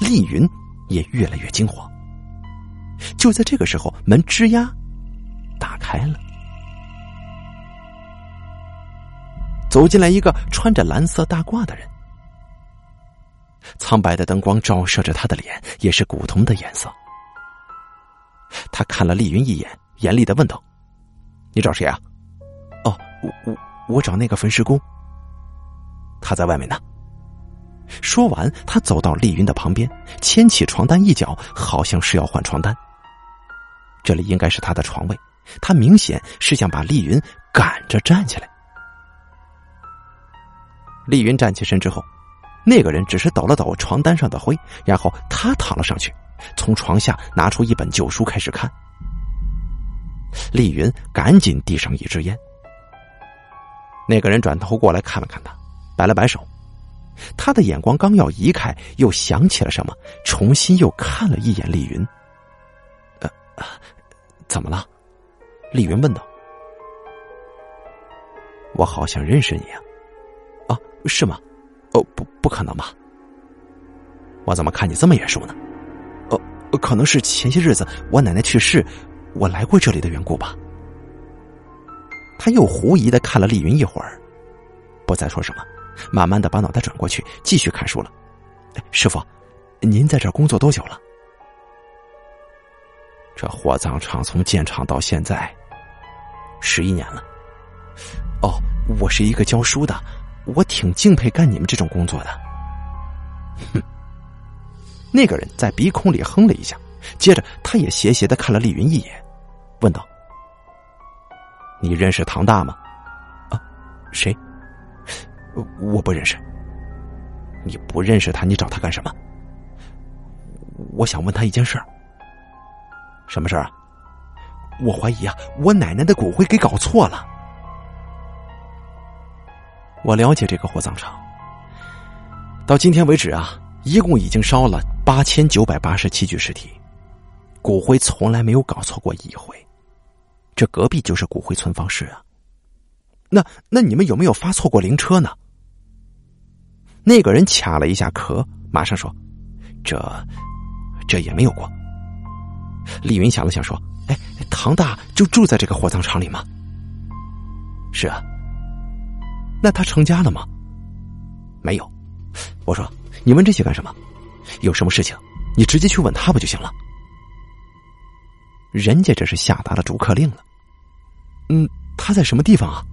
丽云也越来越惊慌。就在这个时候，门吱呀打开了，走进来一个穿着蓝色大褂的人。苍白的灯光照射着他的脸，也是古铜的颜色。他看了丽云一眼，严厉的问道：“你找谁啊？”“哦，我我我找那个焚尸工。”“他在外面呢。”说完，他走到丽云的旁边，牵起床单一角，好像是要换床单。这里应该是他的床位，他明显是想把丽云赶着站起来。丽云站起身之后，那个人只是抖了抖床单上的灰，然后他躺了上去，从床下拿出一本旧书开始看。丽云赶紧递上一支烟。那个人转头过来看了看他，摆了摆手。他的眼光刚要移开，又想起了什么，重新又看了一眼丽云。呃，怎么了？丽云问道。我好像认识你啊！啊，是吗？哦，不，不可能吧？我怎么看你这么眼熟呢？哦，可能是前些日子我奶奶去世，我来过这里的缘故吧。他又狐疑的看了丽云一会儿，不再说什么。慢慢的把脑袋转过去，继续看书了。师傅，您在这工作多久了？这火葬场从建厂到现在，十一年了。哦，我是一个教书的，我挺敬佩干你们这种工作的。哼，那个人在鼻孔里哼了一下，接着他也斜斜的看了丽云一眼，问道：“你认识唐大吗？”啊，谁？我不认识，你不认识他，你找他干什么？我想问他一件事。什么事啊？我怀疑啊，我奶奶的骨灰给搞错了。我了解这个火葬场，到今天为止啊，一共已经烧了八千九百八十七具尸体，骨灰从来没有搞错过一回。这隔壁就是骨灰存放室啊。那那你们有没有发错过灵车呢？那个人卡了一下壳，马上说：“这，这也没有过。”李云想了想说：“哎，唐大就住在这个火葬场里吗？”“是啊。”“那他成家了吗？”“没有。”我说：“你问这些干什么？有什么事情，你直接去问他不就行了？”人家这是下达了逐客令了。嗯，他在什么地方啊？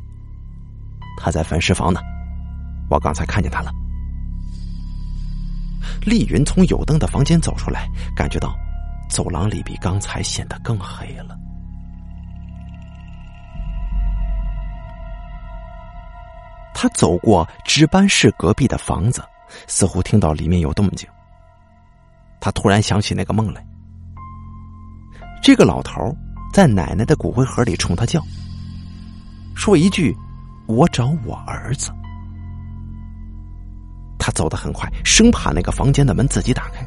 他在焚尸房呢，我刚才看见他了。丽云从有灯的房间走出来，感觉到走廊里比刚才显得更黑了。他走过值班室隔壁的房子，似乎听到里面有动静。他突然想起那个梦来，这个老头在奶奶的骨灰盒里冲他叫，说一句：“我找我儿子。”他走得很快，生怕那个房间的门自己打开。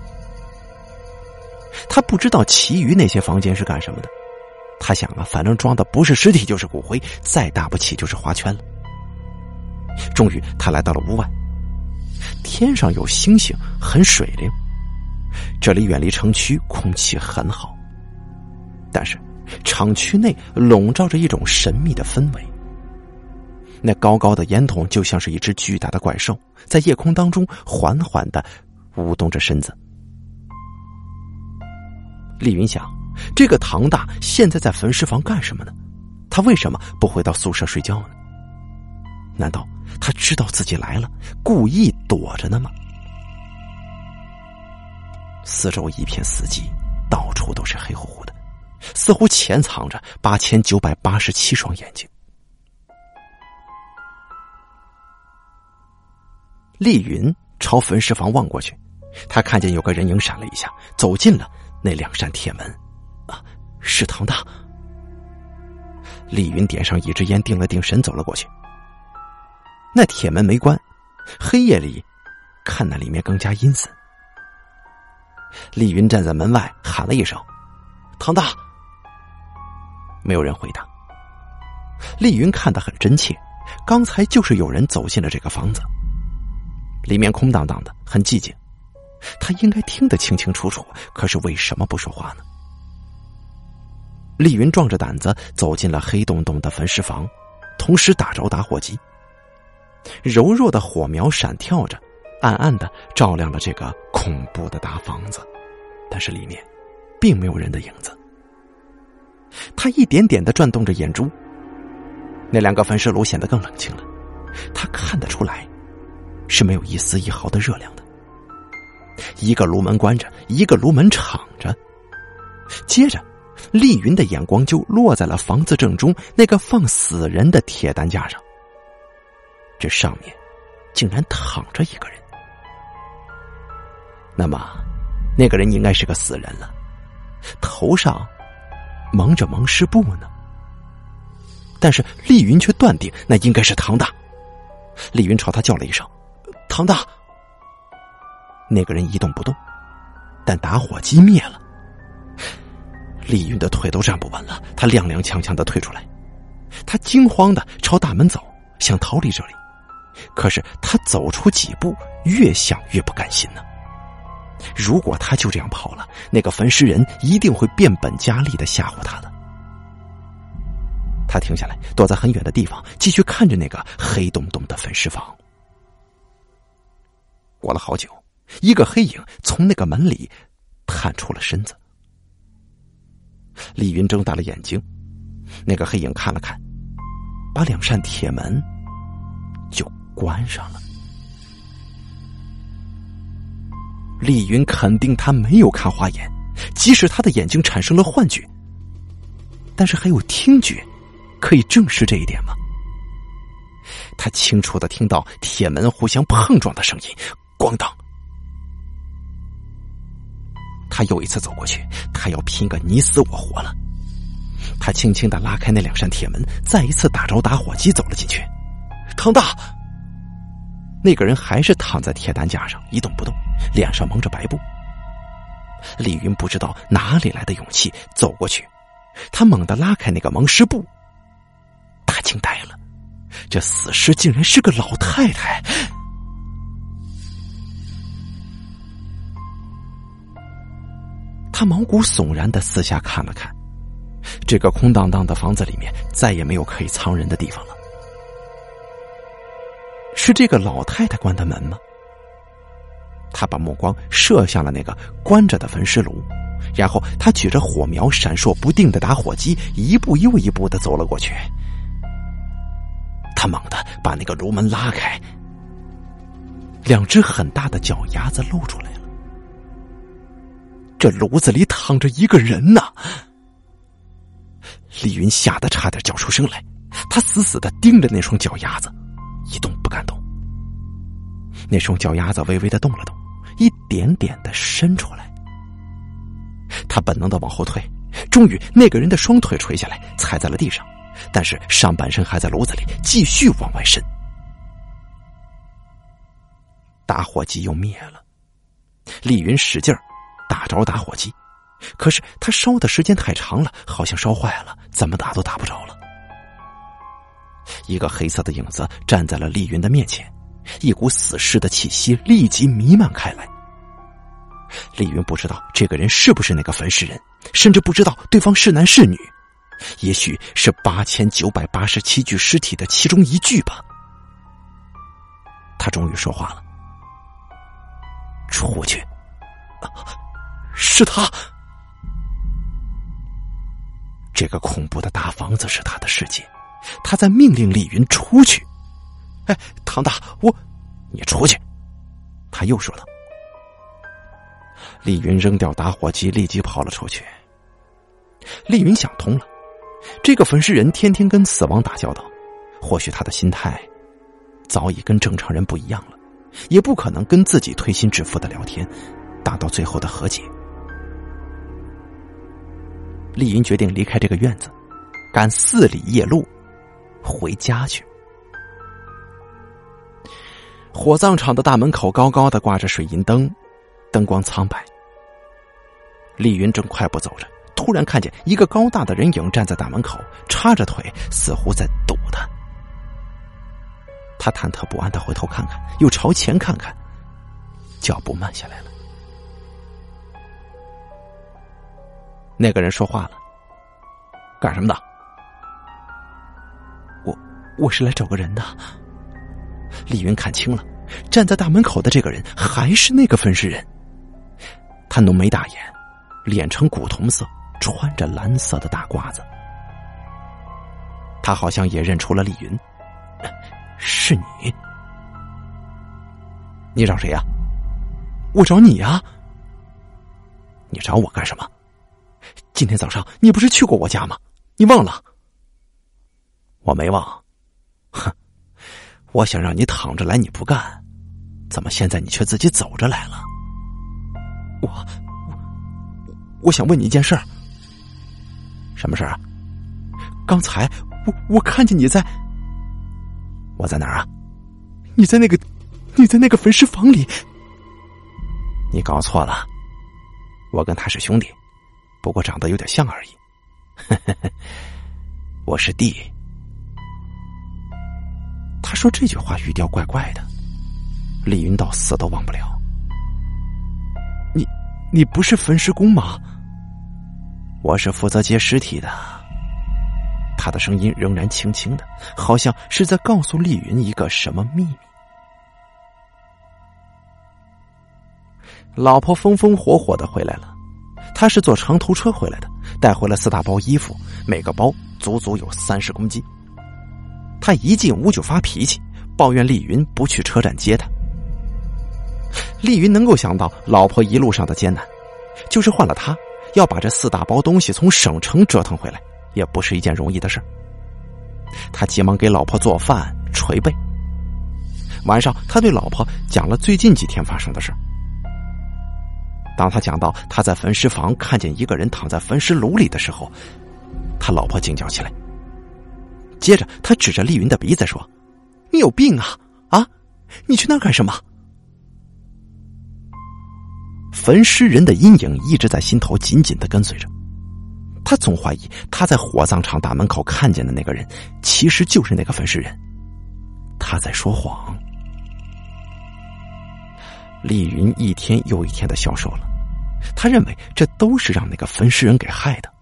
他不知道其余那些房间是干什么的。他想啊，反正装的不是尸体就是骨灰，再大不起就是花圈了。终于，他来到了屋外，天上有星星，很水灵。这里远离城区，空气很好。但是，厂区内笼罩着一种神秘的氛围。那高高的烟筒就像是一只巨大的怪兽，在夜空当中缓缓的舞动着身子。丽云想，这个唐大现在在焚尸房干什么呢？他为什么不回到宿舍睡觉呢？难道他知道自己来了，故意躲着呢吗？四周一片死寂，到处都是黑乎乎的，似乎潜藏着八千九百八十七双眼睛。丽云朝焚尸房望过去，他看见有个人影闪了一下，走进了那两扇铁门。啊，是唐大。丽云点上一支烟，定了定神，走了过去。那铁门没关，黑夜里看那里面更加阴森。丽云站在门外喊了一声：“唐大。”没有人回答。丽云看得很真切，刚才就是有人走进了这个房子，里面空荡荡的，很寂静。他应该听得清清楚楚，可是为什么不说话呢？丽云壮着胆子走进了黑洞洞的焚尸房，同时打着打火机。柔弱的火苗闪跳着，暗暗的照亮了这个恐怖的大房子，但是里面并没有人的影子。他一点点的转动着眼珠，那两个焚尸炉显得更冷清了。他看得出来，是没有一丝一毫的热量的。一个炉门关着，一个炉门敞着。接着，丽云的眼光就落在了房子正中那个放死人的铁担架上。这上面竟然躺着一个人。那么，那个人应该是个死人了，头上蒙着蒙尸布呢。但是丽云却断定那应该是唐大。丽云朝他叫了一声：“唐大。”那个人一动不动，但打火机灭了。李云的腿都站不稳了，他踉踉跄跄的退出来，他惊慌的朝大门走，想逃离这里。可是他走出几步，越想越不甘心呢。如果他就这样跑了，那个焚尸人一定会变本加厉的吓唬他的。他停下来，躲在很远的地方，继续看着那个黑洞洞的焚尸房。过了好久。一个黑影从那个门里探出了身子，李云睁大了眼睛。那个黑影看了看，把两扇铁门就关上了。李云肯定他没有看花眼，即使他的眼睛产生了幻觉，但是还有听觉可以证实这一点吗？他清楚的听到铁门互相碰撞的声音，咣当。他又一次走过去，他要拼个你死我活了。他轻轻的拉开那两扇铁门，再一次打着打火机走了进去。唐大，那个人还是躺在铁担架上一动不动，脸上蒙着白布。李云不知道哪里来的勇气走过去，他猛地拉开那个蒙尸布，他惊呆了，这死尸竟然是个老太太。他毛骨悚然的四下看了看，这个空荡荡的房子里面再也没有可以藏人的地方了。是这个老太太关的门吗？他把目光射向了那个关着的焚尸炉，然后他举着火苗闪烁不定的打火机，一步又一步的走了过去。他猛地把那个炉门拉开，两只很大的脚丫子露出来。这炉子里躺着一个人呐！李云吓得差点叫出声来，他死死的盯着那双脚丫子，一动不敢动。那双脚丫子微微的动了动，一点点的伸出来。他本能的往后退，终于那个人的双腿垂下来，踩在了地上，但是上半身还在炉子里，继续往外伸。打火机又灭了，李云使劲儿。打着打火机，可是他烧的时间太长了，好像烧坏了，怎么打都打不着了。一个黑色的影子站在了丽云的面前，一股死尸的气息立即弥漫开来。丽云不知道这个人是不是那个焚尸人，甚至不知道对方是男是女，也许是八千九百八十七具尸体的其中一具吧。他终于说话了：“出去。”是他，这个恐怖的大房子是他的世界，他在命令李云出去。哎，唐大，我，你出去！他又说道。李云扔掉打火机，立即跑了出去。李云想通了，这个焚尸人天天跟死亡打交道，或许他的心态早已跟正常人不一样了，也不可能跟自己推心置腹的聊天，达到最后的和解。丽云决定离开这个院子，赶四里夜路回家去。火葬场的大门口高高的挂着水银灯，灯光苍白。丽云正快步走着，突然看见一个高大的人影站在大门口，叉着腿，似乎在堵他。他忐忑不安的回头看看，又朝前看看，脚步慢下来了。那个人说话了：“干什么的？”“我我是来找个人的。”李云看清了，站在大门口的这个人还是那个分尸人。他浓眉大眼，脸呈古铜色，穿着蓝色的大褂子。他好像也认出了李云，是你？你找谁呀？我找你呀。你找我干什么？今天早上你不是去过我家吗？你忘了？我没忘。哼，我想让你躺着来，你不干，怎么现在你却自己走着来了？我我我想问你一件事儿。什么事儿啊？刚才我我看见你在，我在哪儿啊？你在那个你在那个焚尸房里。你搞错了，我跟他是兄弟。不过长得有点像而已。我是弟。他说这句话语调怪怪的，李云到死都忘不了。你，你不是焚尸工吗？我是负责接尸体的。他的声音仍然轻轻的，好像是在告诉丽云一个什么秘密。老婆风风火火的回来了。他是坐长途车回来的，带回了四大包衣服，每个包足足有三十公斤。他一进屋就发脾气，抱怨丽云不去车站接他。丽云能够想到老婆一路上的艰难，就是换了他，要把这四大包东西从省城折腾回来，也不是一件容易的事他急忙给老婆做饭、捶背。晚上，他对老婆讲了最近几天发生的事当他讲到他在焚尸房看见一个人躺在焚尸炉里的时候，他老婆惊叫起来。接着，他指着丽云的鼻子说：“你有病啊！啊，你去那干什么？”焚尸人的阴影一直在心头紧紧的跟随着，他总怀疑他在火葬场大门口看见的那个人，其实就是那个焚尸人，他在说谎。丽云一天又一天的消瘦了，他认为这都是让那个焚尸人给害的。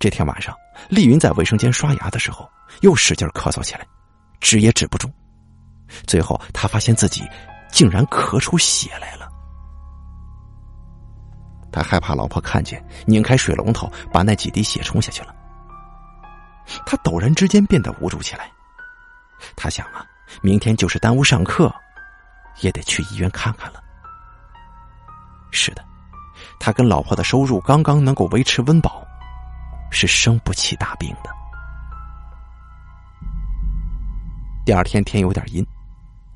这天晚上，丽云在卫生间刷牙的时候，又使劲咳嗽起来，止也止不住。最后，他发现自己竟然咳出血来了。他害怕老婆看见，拧开水龙头，把那几滴血冲下去了。他陡然之间变得无助起来。他想啊，明天就是耽误上课。也得去医院看看了。是的，他跟老婆的收入刚刚能够维持温饱，是生不起大病的。第二天天有点阴，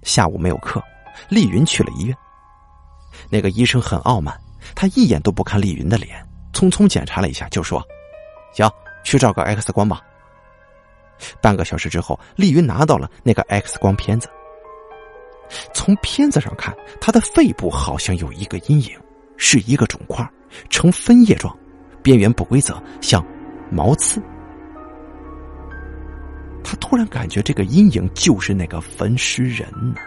下午没有课，丽云去了医院。那个医生很傲慢，他一眼都不看丽云的脸，匆匆检查了一下，就说：“行，去照个 X 光吧。”半个小时之后，丽云拿到了那个 X 光片子。从片子上看，他的肺部好像有一个阴影，是一个肿块，呈分叶状，边缘不规则，像毛刺。他突然感觉这个阴影就是那个焚尸人呢。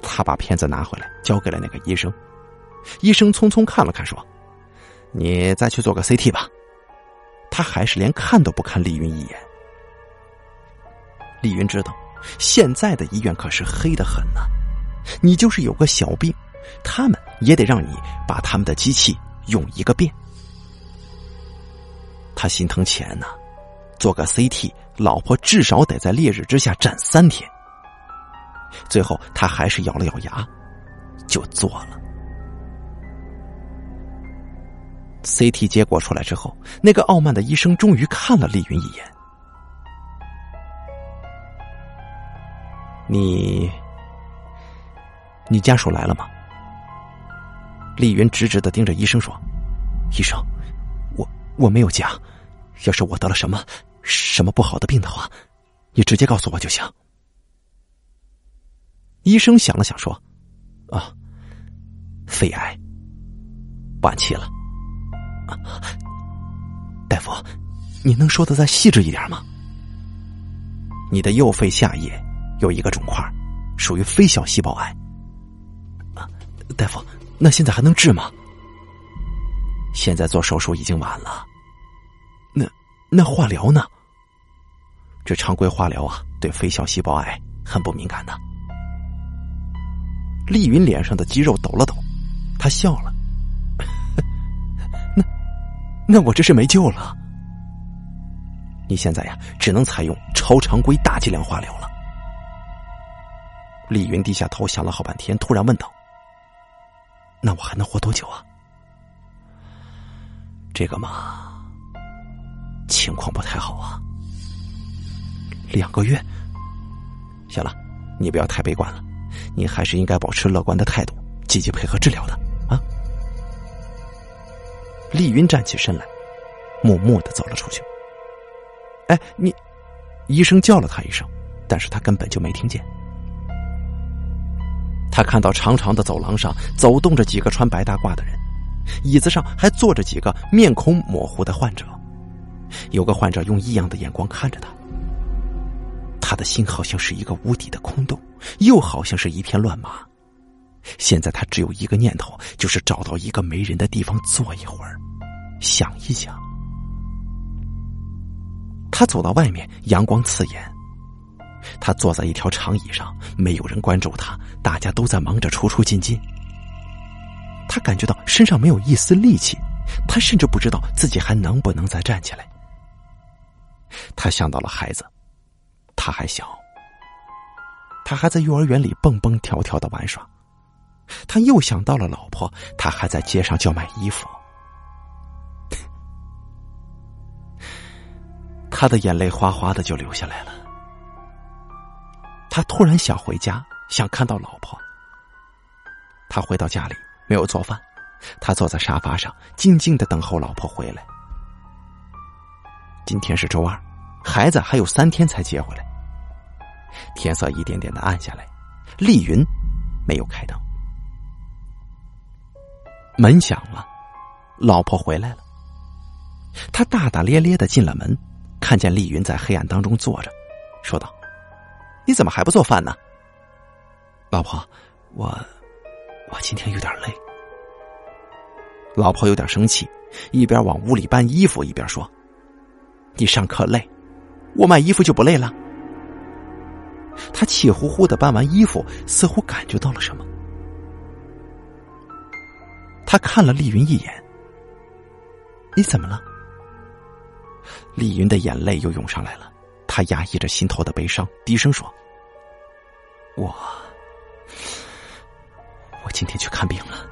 他把片子拿回来，交给了那个医生。医生匆匆看了看，说：“你再去做个 CT 吧。”他还是连看都不看丽云一眼。丽云知道。现在的医院可是黑的很呐，你就是有个小病，他们也得让你把他们的机器用一个遍。他心疼钱呢，做个 CT，老婆至少得在烈日之下站三天。最后他还是咬了咬牙，就做了。CT 结果出来之后，那个傲慢的医生终于看了丽云一眼。你，你家属来了吗？丽云直直的盯着医生说：“医生，我我没有家，要是我得了什么什么不好的病的话，你直接告诉我就行。”医生想了想说：“啊，肺癌。”晚期了。大夫，你能说的再细致一点吗？你的右肺下叶有一个肿块，属于非小细胞癌。啊，大夫，那现在还能治吗？现在做手术已经晚了。那那化疗呢？这常规化疗啊，对非小细胞癌很不敏感的。丽云脸上的肌肉抖了抖，她笑了。那那我这是没救了。你现在呀，只能采用超常规大剂量化疗了。丽云低下头想了好半天，突然问道：“那我还能活多久啊？”这个嘛，情况不太好啊。两个月，行了，你不要太悲观了，你还是应该保持乐观的态度，积极配合治疗的啊。丽云站起身来，默默的走了出去。哎，你，医生叫了他一声，但是他根本就没听见。他看到长长的走廊上走动着几个穿白大褂的人，椅子上还坐着几个面孔模糊的患者，有个患者用异样的眼光看着他。他的心好像是一个无底的空洞，又好像是一片乱麻。现在他只有一个念头，就是找到一个没人的地方坐一会儿，想一想。他走到外面，阳光刺眼。他坐在一条长椅上，没有人关注他，大家都在忙着出出进进。他感觉到身上没有一丝力气，他甚至不知道自己还能不能再站起来。他想到了孩子，他还小，他还在幼儿园里蹦蹦跳跳的玩耍。他又想到了老婆，他还在街上叫卖衣服。他的眼泪哗哗的就流下来了。他突然想回家，想看到老婆。他回到家里没有做饭，他坐在沙发上静静的等候老婆回来。今天是周二，孩子还有三天才接回来。天色一点点的暗下来，丽云没有开灯。门响了，老婆回来了。他大大咧咧的进了门。看见丽云在黑暗当中坐着，说道：“你怎么还不做饭呢？”老婆，我我今天有点累。老婆有点生气，一边往屋里搬衣服，一边说：“你上课累，我买衣服就不累了。”他气呼呼的搬完衣服，似乎感觉到了什么。他看了丽云一眼：“你怎么了？”丽云的眼泪又涌上来了，他压抑着心头的悲伤，低声说：“我，我今天去看病了。”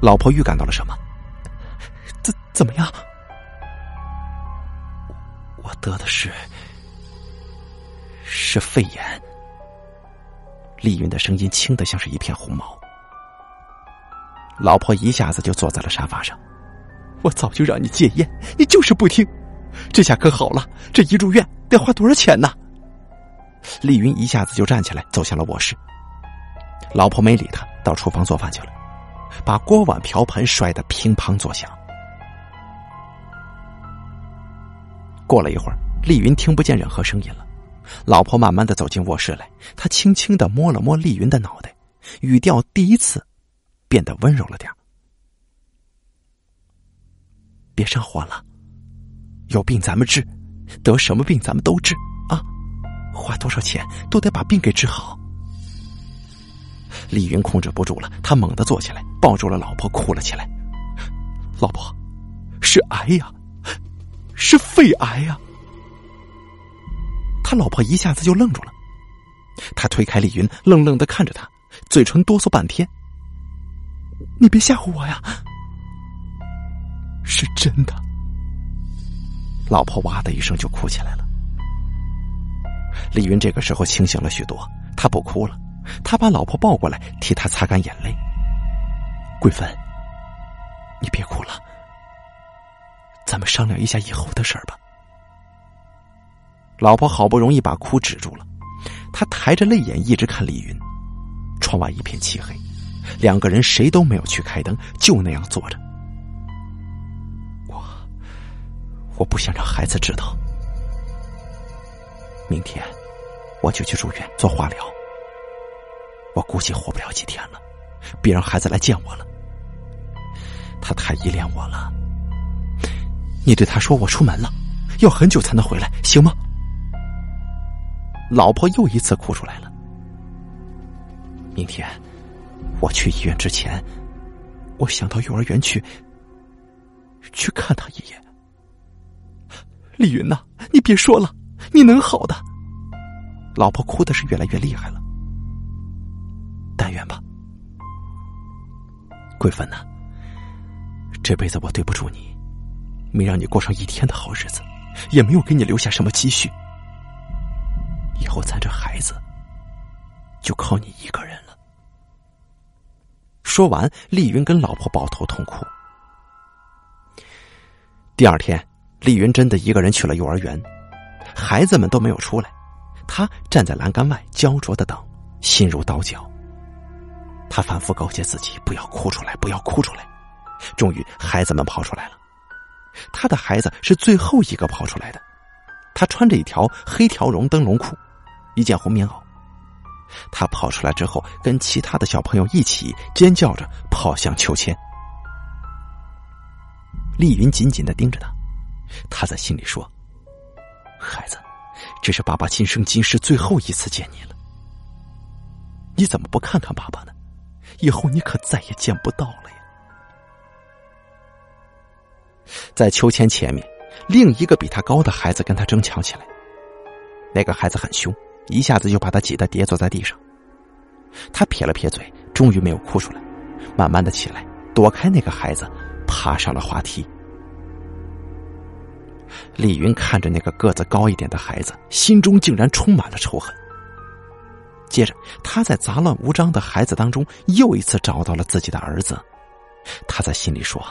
老婆预感到了什么？怎怎么样？我得的是是肺炎。丽云的声音轻的像是一片红毛。老婆一下子就坐在了沙发上。我早就让你戒烟，你就是不听。这下可好了，这一住院得花多少钱呢？丽云一下子就站起来，走向了卧室。老婆没理他，到厨房做饭去了，把锅碗瓢盆摔得乒乓作响。过了一会儿，丽云听不见任何声音了。老婆慢慢的走进卧室来，她轻轻的摸了摸丽云的脑袋，语调第一次变得温柔了点别上火了，有病咱们治，得什么病咱们都治啊！花多少钱都得把病给治好。李云控制不住了，他猛地坐起来，抱住了老婆，哭了起来：“老婆，是癌呀，是肺癌呀！”他老婆一下子就愣住了，他推开李云，愣愣的看着他，嘴唇哆嗦半天：“你别吓唬我呀！”是真的，老婆哇的一声就哭起来了。李云这个时候清醒了许多，他不哭了，他把老婆抱过来，替她擦干眼泪。桂芬，你别哭了，咱们商量一下以后的事儿吧。老婆好不容易把哭止住了，她抬着泪眼一直看李云。窗外一片漆黑，两个人谁都没有去开灯，就那样坐着。我不想让孩子知道。明天我就去住院做化疗。我估计活不了几天了，别让孩子来见我了。他太依恋我了。你对他说我出门了，要很久才能回来，行吗？老婆又一次哭出来了。明天我去医院之前，我想到幼儿园去，去看他一眼。丽云呐，你别说了，你能好的。老婆哭的是越来越厉害了。但愿吧，桂芬呐，这辈子我对不住你，没让你过上一天的好日子，也没有给你留下什么积蓄。以后咱这孩子就靠你一个人了。说完，丽云跟老婆抱头痛哭。第二天，丽云真的一个人去了幼儿园，孩子们都没有出来，她站在栏杆外焦灼的等，心如刀绞。他反复告诫自己不要哭出来，不要哭出来。终于，孩子们跑出来了。他的孩子是最后一个跑出来的。他穿着一条黑条绒灯笼裤，一件红棉袄。他跑出来之后，跟其他的小朋友一起尖叫着跑向秋千。丽云紧紧的盯着他，他在心里说：“孩子，这是爸爸今生今世最后一次见你了。你怎么不看看爸爸呢？”以后你可再也见不到了呀！在秋千前面，另一个比他高的孩子跟他争抢起来。那个孩子很凶，一下子就把他挤得跌坐在地上。他撇了撇嘴，终于没有哭出来，慢慢的起来，躲开那个孩子，爬上了滑梯。李云看着那个个子高一点的孩子，心中竟然充满了仇恨。接着，他在杂乱无章的孩子当中又一次找到了自己的儿子。他在心里说：“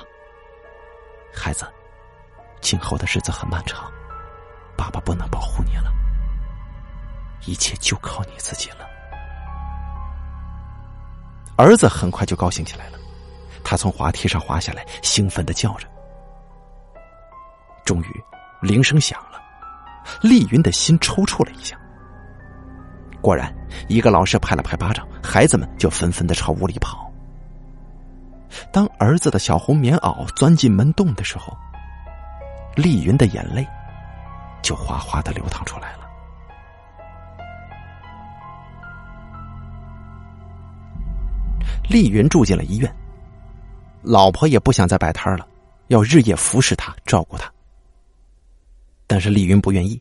孩子，今后的日子很漫长，爸爸不能保护你了，一切就靠你自己了。”儿子很快就高兴起来了，他从滑梯上滑下来，兴奋的叫着。终于，铃声响了，丽云的心抽搐了一下。果然，一个老师拍了拍巴掌，孩子们就纷纷的朝屋里跑。当儿子的小红棉袄钻进门洞的时候，丽云的眼泪就哗哗的流淌出来了。丽云住进了医院，老婆也不想再摆摊了，要日夜服侍他，照顾他。但是丽云不愿意，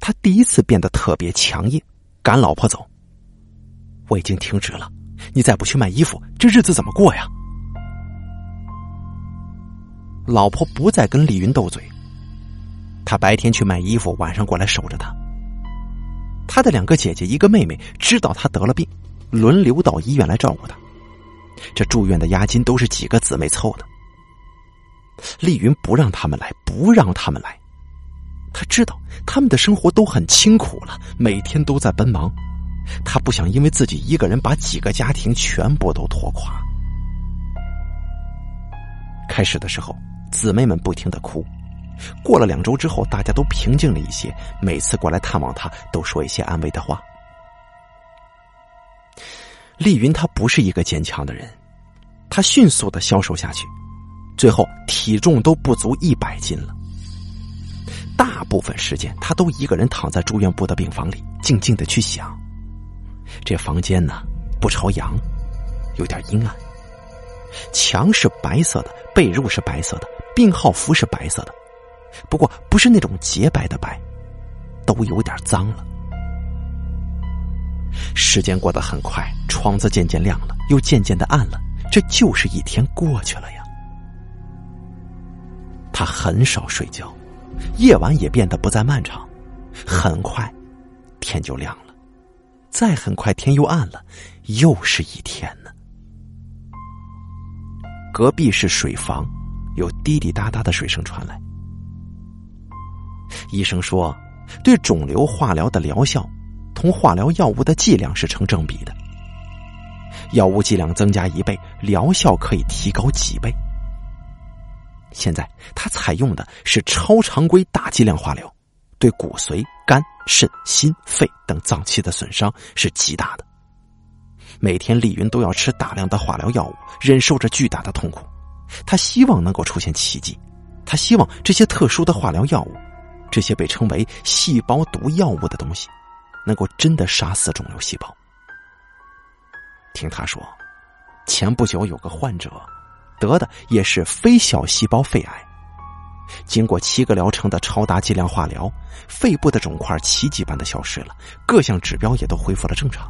她第一次变得特别强硬。赶老婆走，我已经停职了。你再不去卖衣服，这日子怎么过呀？老婆不再跟丽云斗嘴，她白天去卖衣服，晚上过来守着她。她的两个姐姐，一个妹妹，知道她得了病，轮流到医院来照顾她。这住院的押金都是几个姊妹凑的。丽云不让他们来，不让他们来。他知道他们的生活都很清苦了，每天都在奔忙。他不想因为自己一个人把几个家庭全部都拖垮。开始的时候，姊妹们不停的哭。过了两周之后，大家都平静了一些。每次过来探望他，都说一些安慰的话。丽云她不是一个坚强的人，她迅速的消瘦下去，最后体重都不足一百斤了。大部分时间，他都一个人躺在住院部的病房里，静静的去想。这房间呢，不朝阳，有点阴暗。墙是白色的，被褥是白色的，病号服是白色的，不过不是那种洁白的白，都有点脏了。时间过得很快，窗子渐渐亮了，又渐渐的暗了，这就是一天过去了呀。他很少睡觉。夜晚也变得不再漫长，很快天就亮了，再很快天又暗了，又是一天呢。隔壁是水房，有滴滴答答的水声传来。医生说，对肿瘤化疗的疗效同化疗药物的剂量是成正比的。药物剂量增加一倍，疗效可以提高几倍。现在他采用的是超常规大剂量化疗，对骨髓、肝、肾、心、肺等脏器的损伤是极大的。每天丽云都要吃大量的化疗药物，忍受着巨大的痛苦。他希望能够出现奇迹，他希望这些特殊的化疗药物，这些被称为细胞毒药物的东西，能够真的杀死肿瘤细胞。听他说，前不久有个患者。得的也是非小细胞肺癌，经过七个疗程的超大剂量化疗，肺部的肿块奇迹般的消失了，各项指标也都恢复了正常。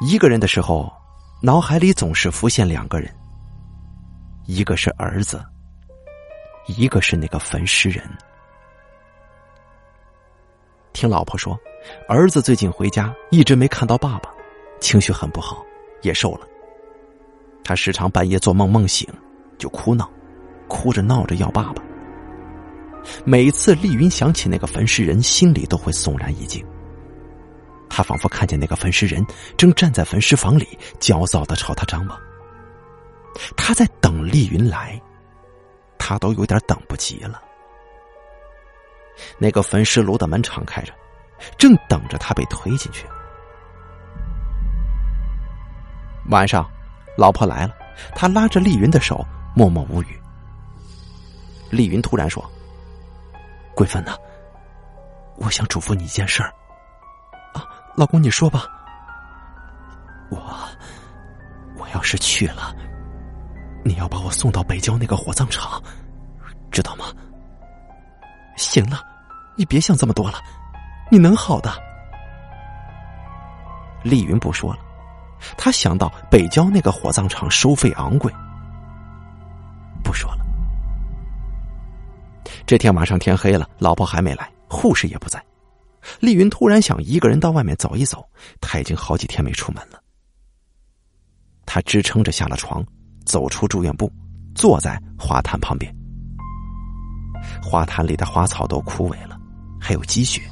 一个人的时候，脑海里总是浮现两个人，一个是儿子，一个是那个焚尸人。听老婆说，儿子最近回家一直没看到爸爸，情绪很不好。也瘦了。他时常半夜做梦梦醒，就哭闹，哭着闹着要爸爸。每次丽云想起那个焚尸人，心里都会悚然一惊。他仿佛看见那个焚尸人正站在焚尸房里，焦躁的朝他张望。他在等丽云来，他都有点等不及了。那个焚尸炉的门敞开着，正等着他被推进去。晚上，老婆来了，他拉着丽云的手，默默无语。丽云突然说：“桂芬呐，我想嘱咐你一件事儿。啊，老公，你说吧。我，我要是去了，你要把我送到北郊那个火葬场，知道吗？行了，你别想这么多了，你能好的。”丽云不说了。他想到北郊那个火葬场收费昂贵，不说了。这天晚上天黑了，老婆还没来，护士也不在。丽云突然想一个人到外面走一走，他已经好几天没出门了。他支撑着下了床，走出住院部，坐在花坛旁边。花坛里的花草都枯萎了，还有积雪。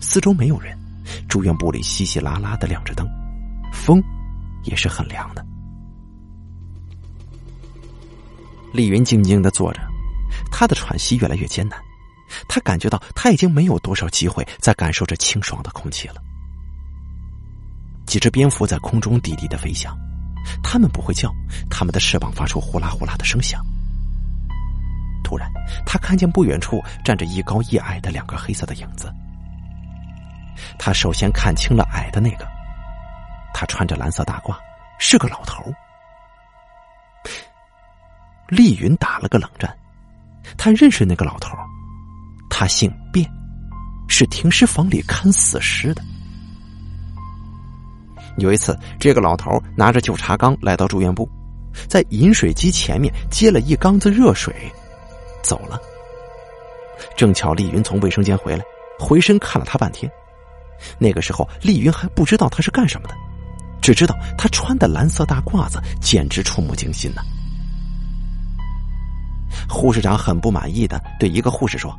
四周没有人，住院部里稀稀拉拉的亮着灯。风也是很凉的。丽云静静的坐着，她的喘息越来越艰难，她感觉到她已经没有多少机会再感受这清爽的空气了。几只蝙蝠在空中低低的飞翔，它们不会叫，它们的翅膀发出呼啦呼啦的声响。突然，他看见不远处站着一高一矮的两个黑色的影子。他首先看清了矮的那个。他穿着蓝色大褂，是个老头。丽云打了个冷战，他认识那个老头，他姓卞，是停尸房里看死尸的。有一次，这个老头拿着旧茶缸来到住院部，在饮水机前面接了一缸子热水，走了。正巧丽云从卫生间回来，回身看了他半天。那个时候，丽云还不知道他是干什么的。只知道他穿的蓝色大褂子简直触目惊心呢。护士长很不满意的对一个护士说：“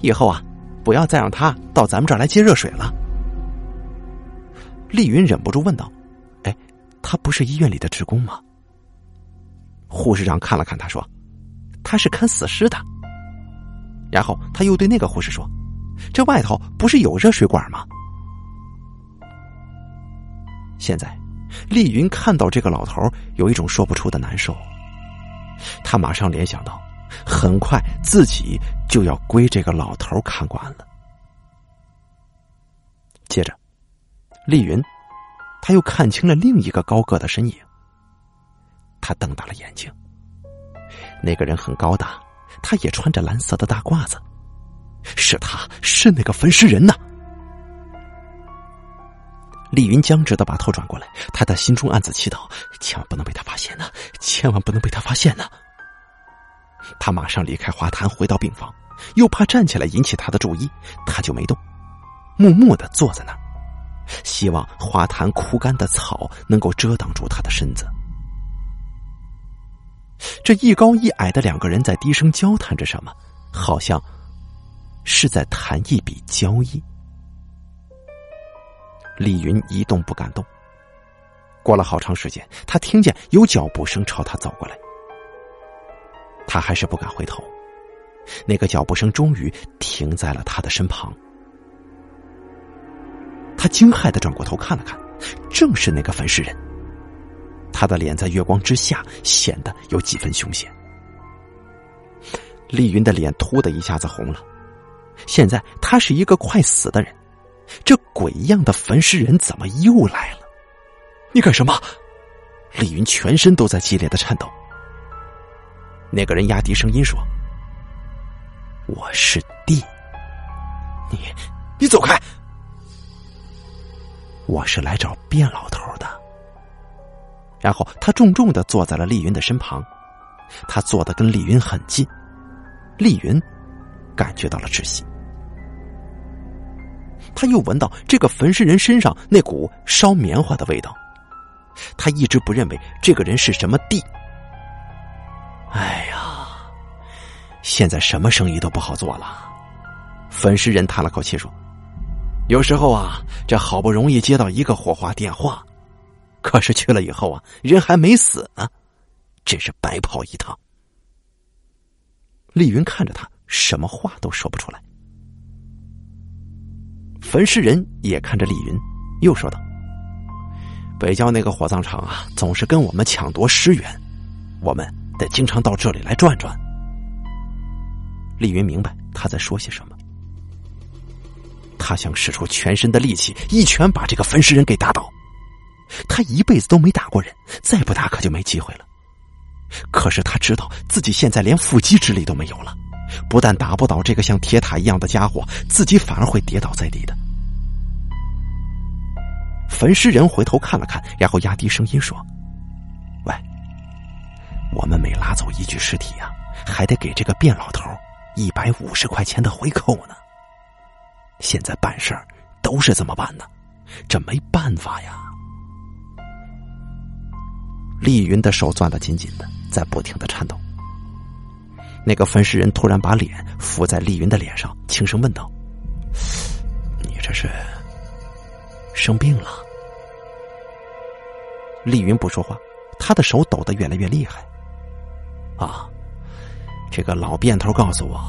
以后啊，不要再让他到咱们这儿来接热水了。”丽云忍不住问道：“哎，他不是医院里的职工吗？”护士长看了看他说：“他是看死尸的。”然后他又对那个护士说：“这外头不是有热水管吗？”现在，丽云看到这个老头，有一种说不出的难受。他马上联想到，很快自己就要归这个老头看管了。接着，丽云，他又看清了另一个高个的身影。他瞪大了眼睛，那个人很高大，他也穿着蓝色的大褂子，是他是那个焚尸人呢。李云僵直的把头转过来，他的心中暗自祈祷：千万不能被他发现呢，千万不能被他发现呢。他马上离开花坛，回到病房，又怕站起来引起他的注意，他就没动，默默的坐在那儿，希望花坛枯干的草能够遮挡住他的身子。这一高一矮的两个人在低声交谈着什么，好像是在谈一笔交易。丽云一动不敢动。过了好长时间，他听见有脚步声朝他走过来，他还是不敢回头。那个脚步声终于停在了他的身旁。他惊骇的转过头看了看，正是那个焚尸人。他的脸在月光之下显得有几分凶险。丽云的脸突的一下子红了。现在他是一个快死的人，这鬼一样的焚尸人怎么又来了？你干什么？丽云全身都在激烈的颤抖。那个人压低声音说：“我是地，你你走开！我是来找卞老头的。”然后他重重的坐在了丽云的身旁，他坐的跟丽云很近，丽云感觉到了窒息。他又闻到这个焚尸人身上那股烧棉花的味道，他一直不认为这个人是什么地。哎呀，现在什么生意都不好做了。焚尸人叹了口气说：“有时候啊，这好不容易接到一个火化电话，可是去了以后啊，人还没死呢，真是白跑一趟。”丽云看着他，什么话都说不出来。焚尸人也看着丽云，又说道：“北郊那个火葬场啊，总是跟我们抢夺尸源，我们得经常到这里来转转。”丽云明白他在说些什么，他想使出全身的力气，一拳把这个焚尸人给打倒。他一辈子都没打过人，再不打可就没机会了。可是他知道自己现在连腹肌之力都没有了。不但打不倒这个像铁塔一样的家伙，自己反而会跌倒在地的。焚尸人回头看了看，然后压低声音说：“喂，我们每拉走一具尸体呀，还得给这个卞老头一百五十块钱的回扣呢。现在办事儿都是这么办的，这没办法呀。”丽云的手攥得紧紧的，在不停的颤抖。那个焚尸人突然把脸伏在丽云的脸上，轻声问道：“你这是生病了？”丽云不说话，他的手抖得越来越厉害。啊，这个老变头告诉我，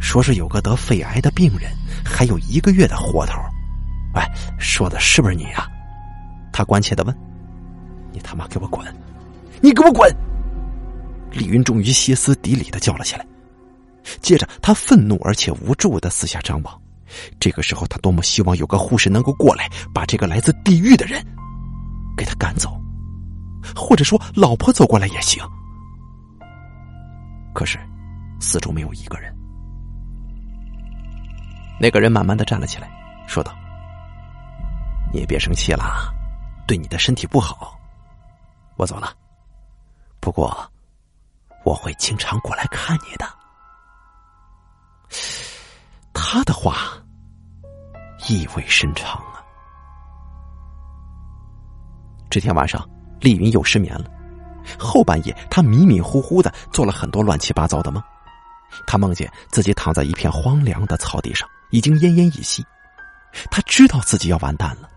说是有个得肺癌的病人，还有一个月的活头。哎，说的是不是你呀？他关切的问：“你他妈给我滚！你给我滚！”李云终于歇斯底里的叫了起来，接着他愤怒而且无助的四下张望。这个时候，他多么希望有个护士能够过来，把这个来自地狱的人给他赶走，或者说老婆走过来也行。可是，四周没有一个人。那个人慢慢的站了起来，说道：“你也别生气了，对你的身体不好。我走了。不过。”我会经常过来看你的。他的话意味深长啊。这天晚上，丽云又失眠了。后半夜，她迷迷糊糊的做了很多乱七八糟的梦。她梦见自己躺在一片荒凉的草地上，已经奄奄一息。他知道自己要完蛋了。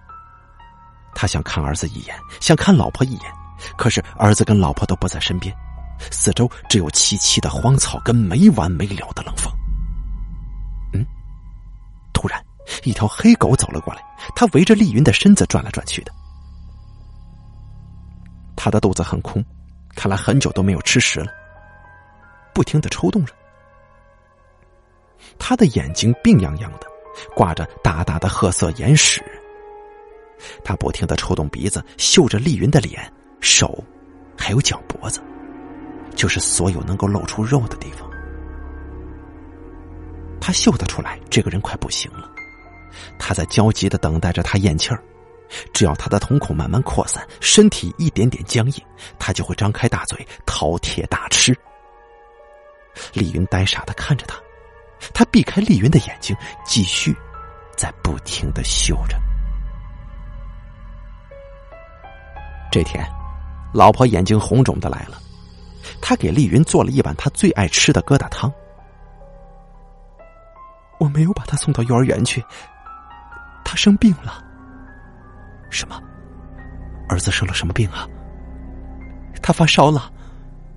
他想看儿子一眼，想看老婆一眼，可是儿子跟老婆都不在身边。四周只有凄凄的荒草跟没完没了的冷风。嗯，突然，一条黑狗走了过来，它围着丽云的身子转来转去的。它的肚子很空，看来很久都没有吃食了，不停的抽动着。他的眼睛病殃殃的，挂着大大的褐色眼屎。他不停的抽动鼻子，嗅着丽云的脸、手，还有脚脖子。就是所有能够露出肉的地方，他嗅得出来，这个人快不行了。他在焦急的等待着他咽气儿，只要他的瞳孔慢慢扩散，身体一点点僵硬，他就会张开大嘴饕餮大吃。丽云呆傻的看着他，他避开丽云的眼睛，继续在不停的嗅着。这天，老婆眼睛红肿的来了。他给丽云做了一碗他最爱吃的疙瘩汤。我没有把他送到幼儿园去，他生病了，什么？儿子生了什么病啊？他发烧了，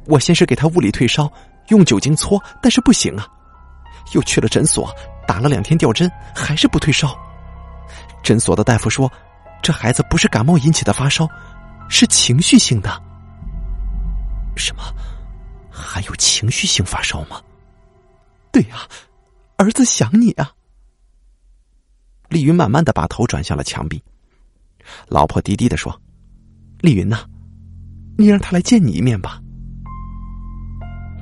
我先是给他物理退烧，用酒精搓，但是不行啊。又去了诊所，打了两天吊针，还是不退烧。诊所的大夫说，这孩子不是感冒引起的发烧，是情绪性的。什么？还有情绪性发烧吗？对呀，儿子想你啊。丽云慢慢的把头转向了墙壁，老婆低低的说：“丽云呐，你让他来见你一面吧。”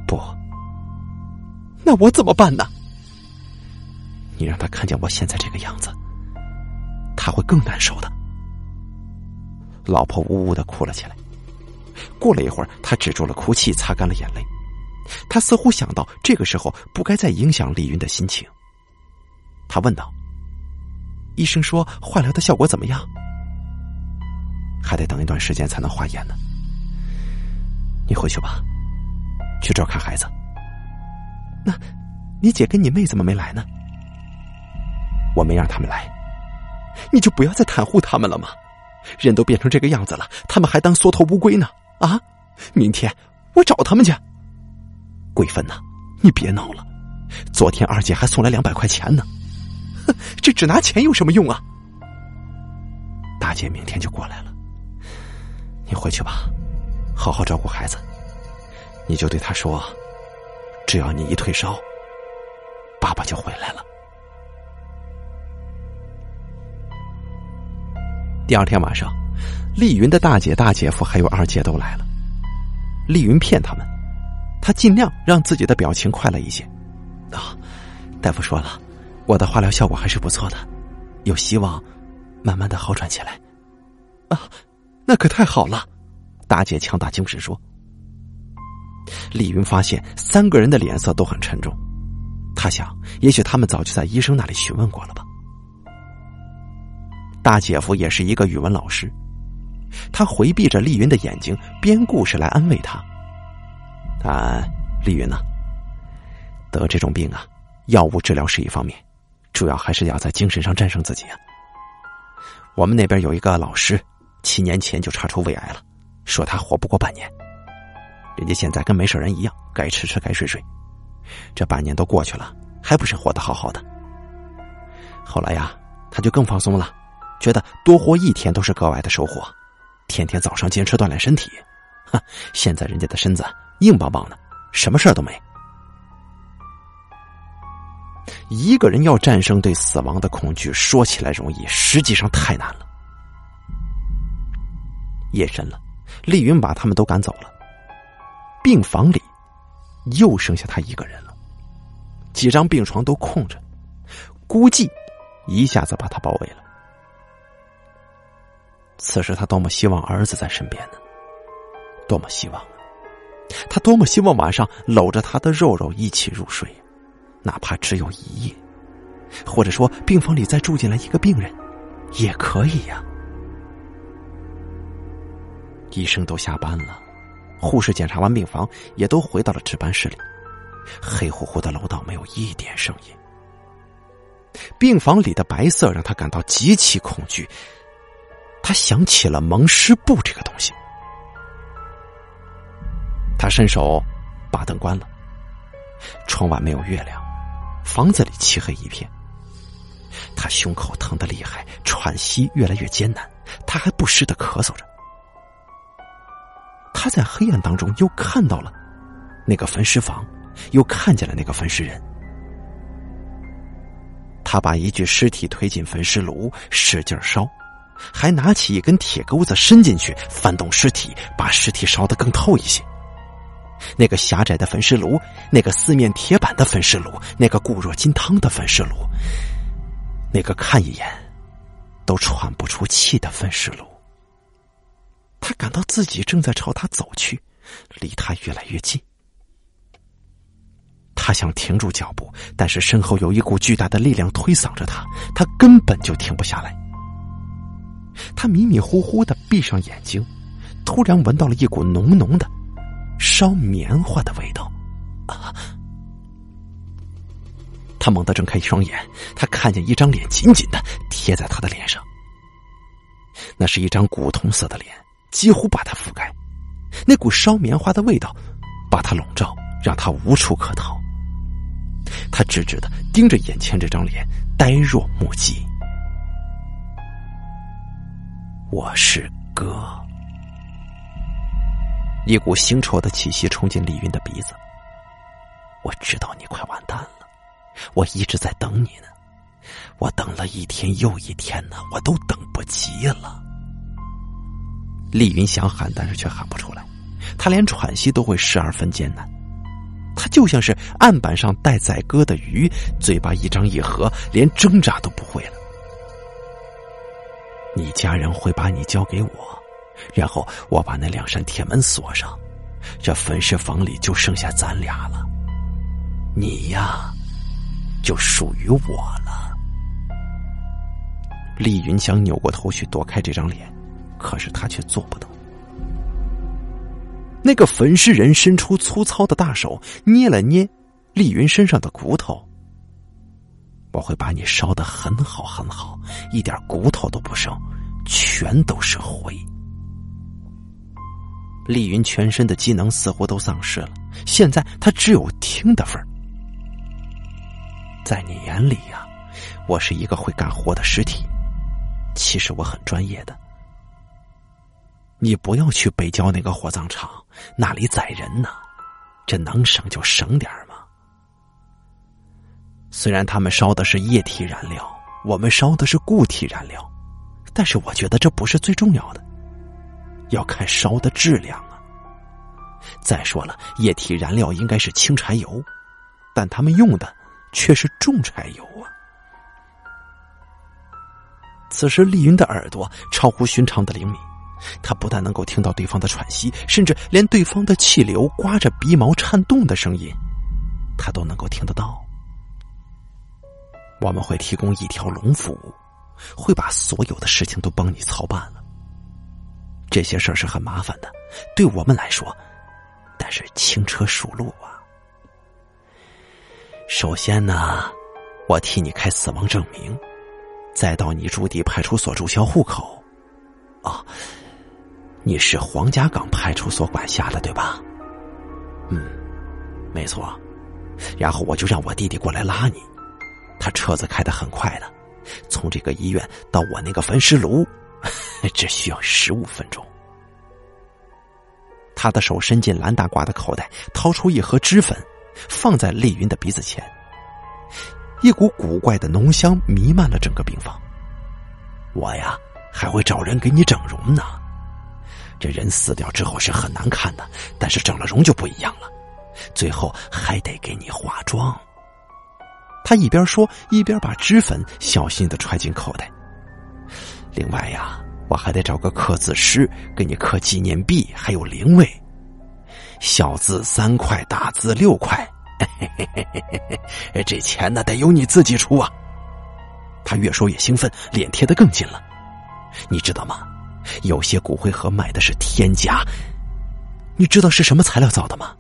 不，那我怎么办呢？你让他看见我现在这个样子，他会更难受的。老婆呜呜的哭了起来。过了一会儿，他止住了哭泣，擦干了眼泪。他似乎想到这个时候不该再影响丽云的心情。他问道：“医生说化疗的效果怎么样？还得等一段时间才能化验呢。你回去吧，去这看孩子。那，你姐跟你妹怎么没来呢？”我没让他们来，你就不要再袒护他们了吗？人都变成这个样子了，他们还当缩头乌龟呢？啊！明天我找他们去。桂芬呐，你别闹了，昨天二姐还送来两百块钱呢。哼，这只拿钱有什么用啊？大姐明天就过来了，你回去吧，好好照顾孩子。你就对他说，只要你一退烧，爸爸就回来了。第二天晚上，丽云的大姐、大姐夫还有二姐都来了。丽云骗他们，他尽量让自己的表情快乐一些。啊，大夫说了，我的化疗效果还是不错的，有希望慢慢的好转起来。啊，那可太好了！大姐强打精神说。丽云发现三个人的脸色都很沉重，她想，也许他们早就在医生那里询问过了吧。大姐夫也是一个语文老师，他回避着丽云的眼睛，编故事来安慰她。啊，丽云呢，得这种病啊，药物治疗是一方面，主要还是要在精神上战胜自己啊。我们那边有一个老师，七年前就查出胃癌了，说他活不过半年。人家现在跟没事人一样，该吃吃，该睡睡。这半年都过去了，还不是活得好好的。后来呀，他就更放松了。觉得多活一天都是格外的收获，天天早上坚持锻炼身体，哈，现在人家的身子硬邦邦的，什么事儿都没。一个人要战胜对死亡的恐惧，说起来容易，实际上太难了。夜深了，丽云把他们都赶走了，病房里又剩下他一个人了，几张病床都空着，估计一下子把他包围了。此时他多么希望儿子在身边呢？多么希望！他多么希望晚上搂着他的肉肉一起入睡，哪怕只有一夜，或者说病房里再住进来一个病人，也可以呀。医生都下班了，护士检查完病房，也都回到了值班室里。黑乎乎的楼道没有一点声音，病房里的白色让他感到极其恐惧。他想起了蒙尸布这个东西，他伸手把灯关了。窗外没有月亮，房子里漆黑一片。他胸口疼得厉害，喘息越来越艰难，他还不时的咳嗽着。他在黑暗当中又看到了那个焚尸房，又看见了那个焚尸人。他把一具尸体推进焚尸炉，使劲烧。还拿起一根铁钩子伸进去，翻动尸体，把尸体烧得更透一些。那个狭窄的焚尸炉，那个四面铁板的焚尸炉，那个固若金汤的焚尸炉，那个看一眼都喘不出气的焚尸炉。他感到自己正在朝他走去，离他越来越近。他想停住脚步，但是身后有一股巨大的力量推搡着他，他根本就停不下来。他迷迷糊糊的闭上眼睛，突然闻到了一股浓浓的烧棉花的味道。啊！他猛地睁开一双眼，他看见一张脸紧紧的贴在他的脸上。那是一张古铜色的脸，几乎把他覆盖。那股烧棉花的味道把他笼罩，让他无处可逃。他直直的盯着眼前这张脸，呆若木鸡。我是哥。一股腥臭的气息冲进丽云的鼻子。我知道你快完蛋了，我一直在等你呢，我等了一天又一天呢，我都等不及了。丽云想喊，但是却喊不出来，她连喘息都会十二分艰难。她就像是案板上待宰割的鱼，嘴巴一张一合，连挣扎都不会了。你家人会把你交给我，然后我把那两扇铁门锁上，这焚尸房里就剩下咱俩了。你呀，就属于我了。丽云想扭过头去躲开这张脸，可是她却做不到。那个焚尸人伸出粗糙的大手，捏了捏丽云身上的骨头。我会把你烧的很好很好，一点骨头都不剩，全都是灰。丽云全身的机能似乎都丧失了，现在她只有听的份儿。在你眼里呀，我是一个会干活的尸体。其实我很专业的。你不要去北郊那个火葬场，那里宰人呢。这能省就省点嘛。虽然他们烧的是液体燃料，我们烧的是固体燃料，但是我觉得这不是最重要的，要看烧的质量啊。再说了，液体燃料应该是轻柴油，但他们用的。却是重柴油啊！此时丽云的耳朵超乎寻常的灵敏，她不但能够听到对方的喘息，甚至连对方的气流刮着鼻毛颤动的声音，她都能够听得到。我们会提供一条龙服务，会把所有的事情都帮你操办了。这些事儿是很麻烦的，对我们来说，但是轻车熟路啊。首先呢，我替你开死亡证明，再到你驻地派出所注销户口。哦，你是黄家岗派出所管辖的对吧？嗯，没错。然后我就让我弟弟过来拉你，他车子开的很快的，从这个医院到我那个焚尸炉，只需要十五分钟。他的手伸进蓝大褂的口袋，掏出一盒脂粉。放在丽云的鼻子前，一股古怪的浓香弥漫了整个病房。我呀，还会找人给你整容呢。这人死掉之后是很难看的，但是整了容就不一样了。最后还得给你化妆。他一边说，一边把脂粉小心的揣进口袋。另外呀，我还得找个刻字师给你刻纪念币，还有灵位。小字三块，大字六块，这钱呢得由你自己出啊！他越说越兴奋，脸贴得更近了。你知道吗？有些骨灰盒买的是天价，你知道是什么材料造的吗？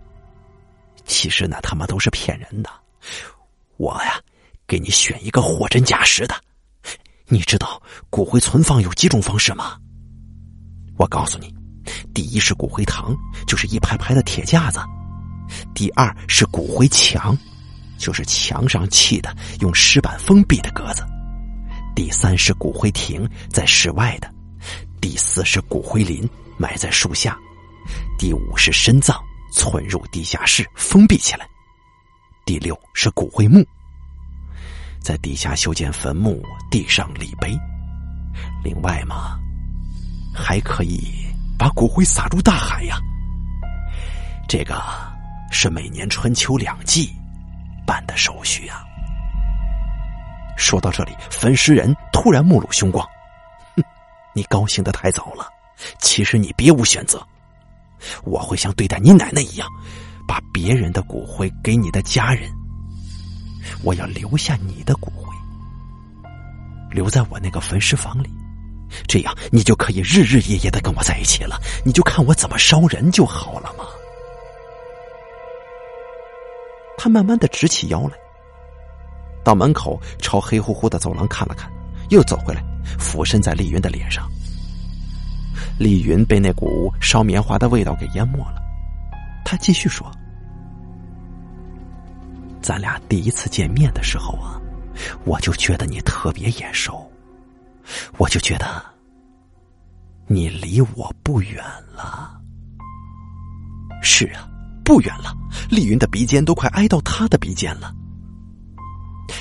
其实那他妈都是骗人的。我呀，给你选一个货真价实的。你知道骨灰存放有几种方式吗？我告诉你。第一是骨灰堂，就是一排排的铁架子；第二是骨灰墙，就是墙上砌的用石板封闭的格子；第三是骨灰亭，在室外的；第四是骨灰林，埋在树下；第五是深葬，存入地下室封闭起来；第六是骨灰墓，在底下修建坟墓，地上立碑。另外嘛，还可以。把骨灰撒入大海呀！这个是每年春秋两季办的手续呀。说到这里，焚尸人突然目露凶光，哼，你高兴的太早了。其实你别无选择，我会像对待你奶奶一样，把别人的骨灰给你的家人。我要留下你的骨灰，留在我那个焚尸房里。这样，你就可以日日夜夜的跟我在一起了。你就看我怎么烧人就好了嘛。他慢慢的直起腰来，到门口朝黑乎乎的走廊看了看，又走回来，俯身在丽云的脸上。丽云被那股烧棉花的味道给淹没了。他继续说：“咱俩第一次见面的时候啊，我就觉得你特别眼熟，我就觉得你离我不远了。是啊，不远了。丽云的鼻尖都快挨到他的鼻尖了。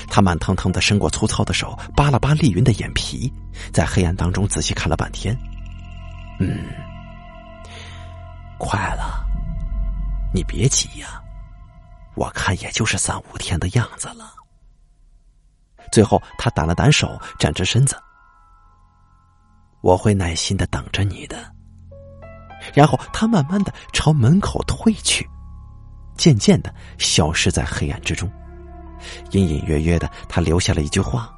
他慢腾腾的伸过粗糙的手，扒了扒丽云的眼皮，在黑暗当中仔细看了半天。嗯，快了。”你别急呀，我看也就是三五天的样子了。最后，他掸了掸手，站直身子。我会耐心的等着你的。然后，他慢慢的朝门口退去，渐渐的消失在黑暗之中。隐隐约约的，他留下了一句话：“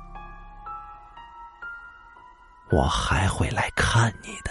我还会来看你的。”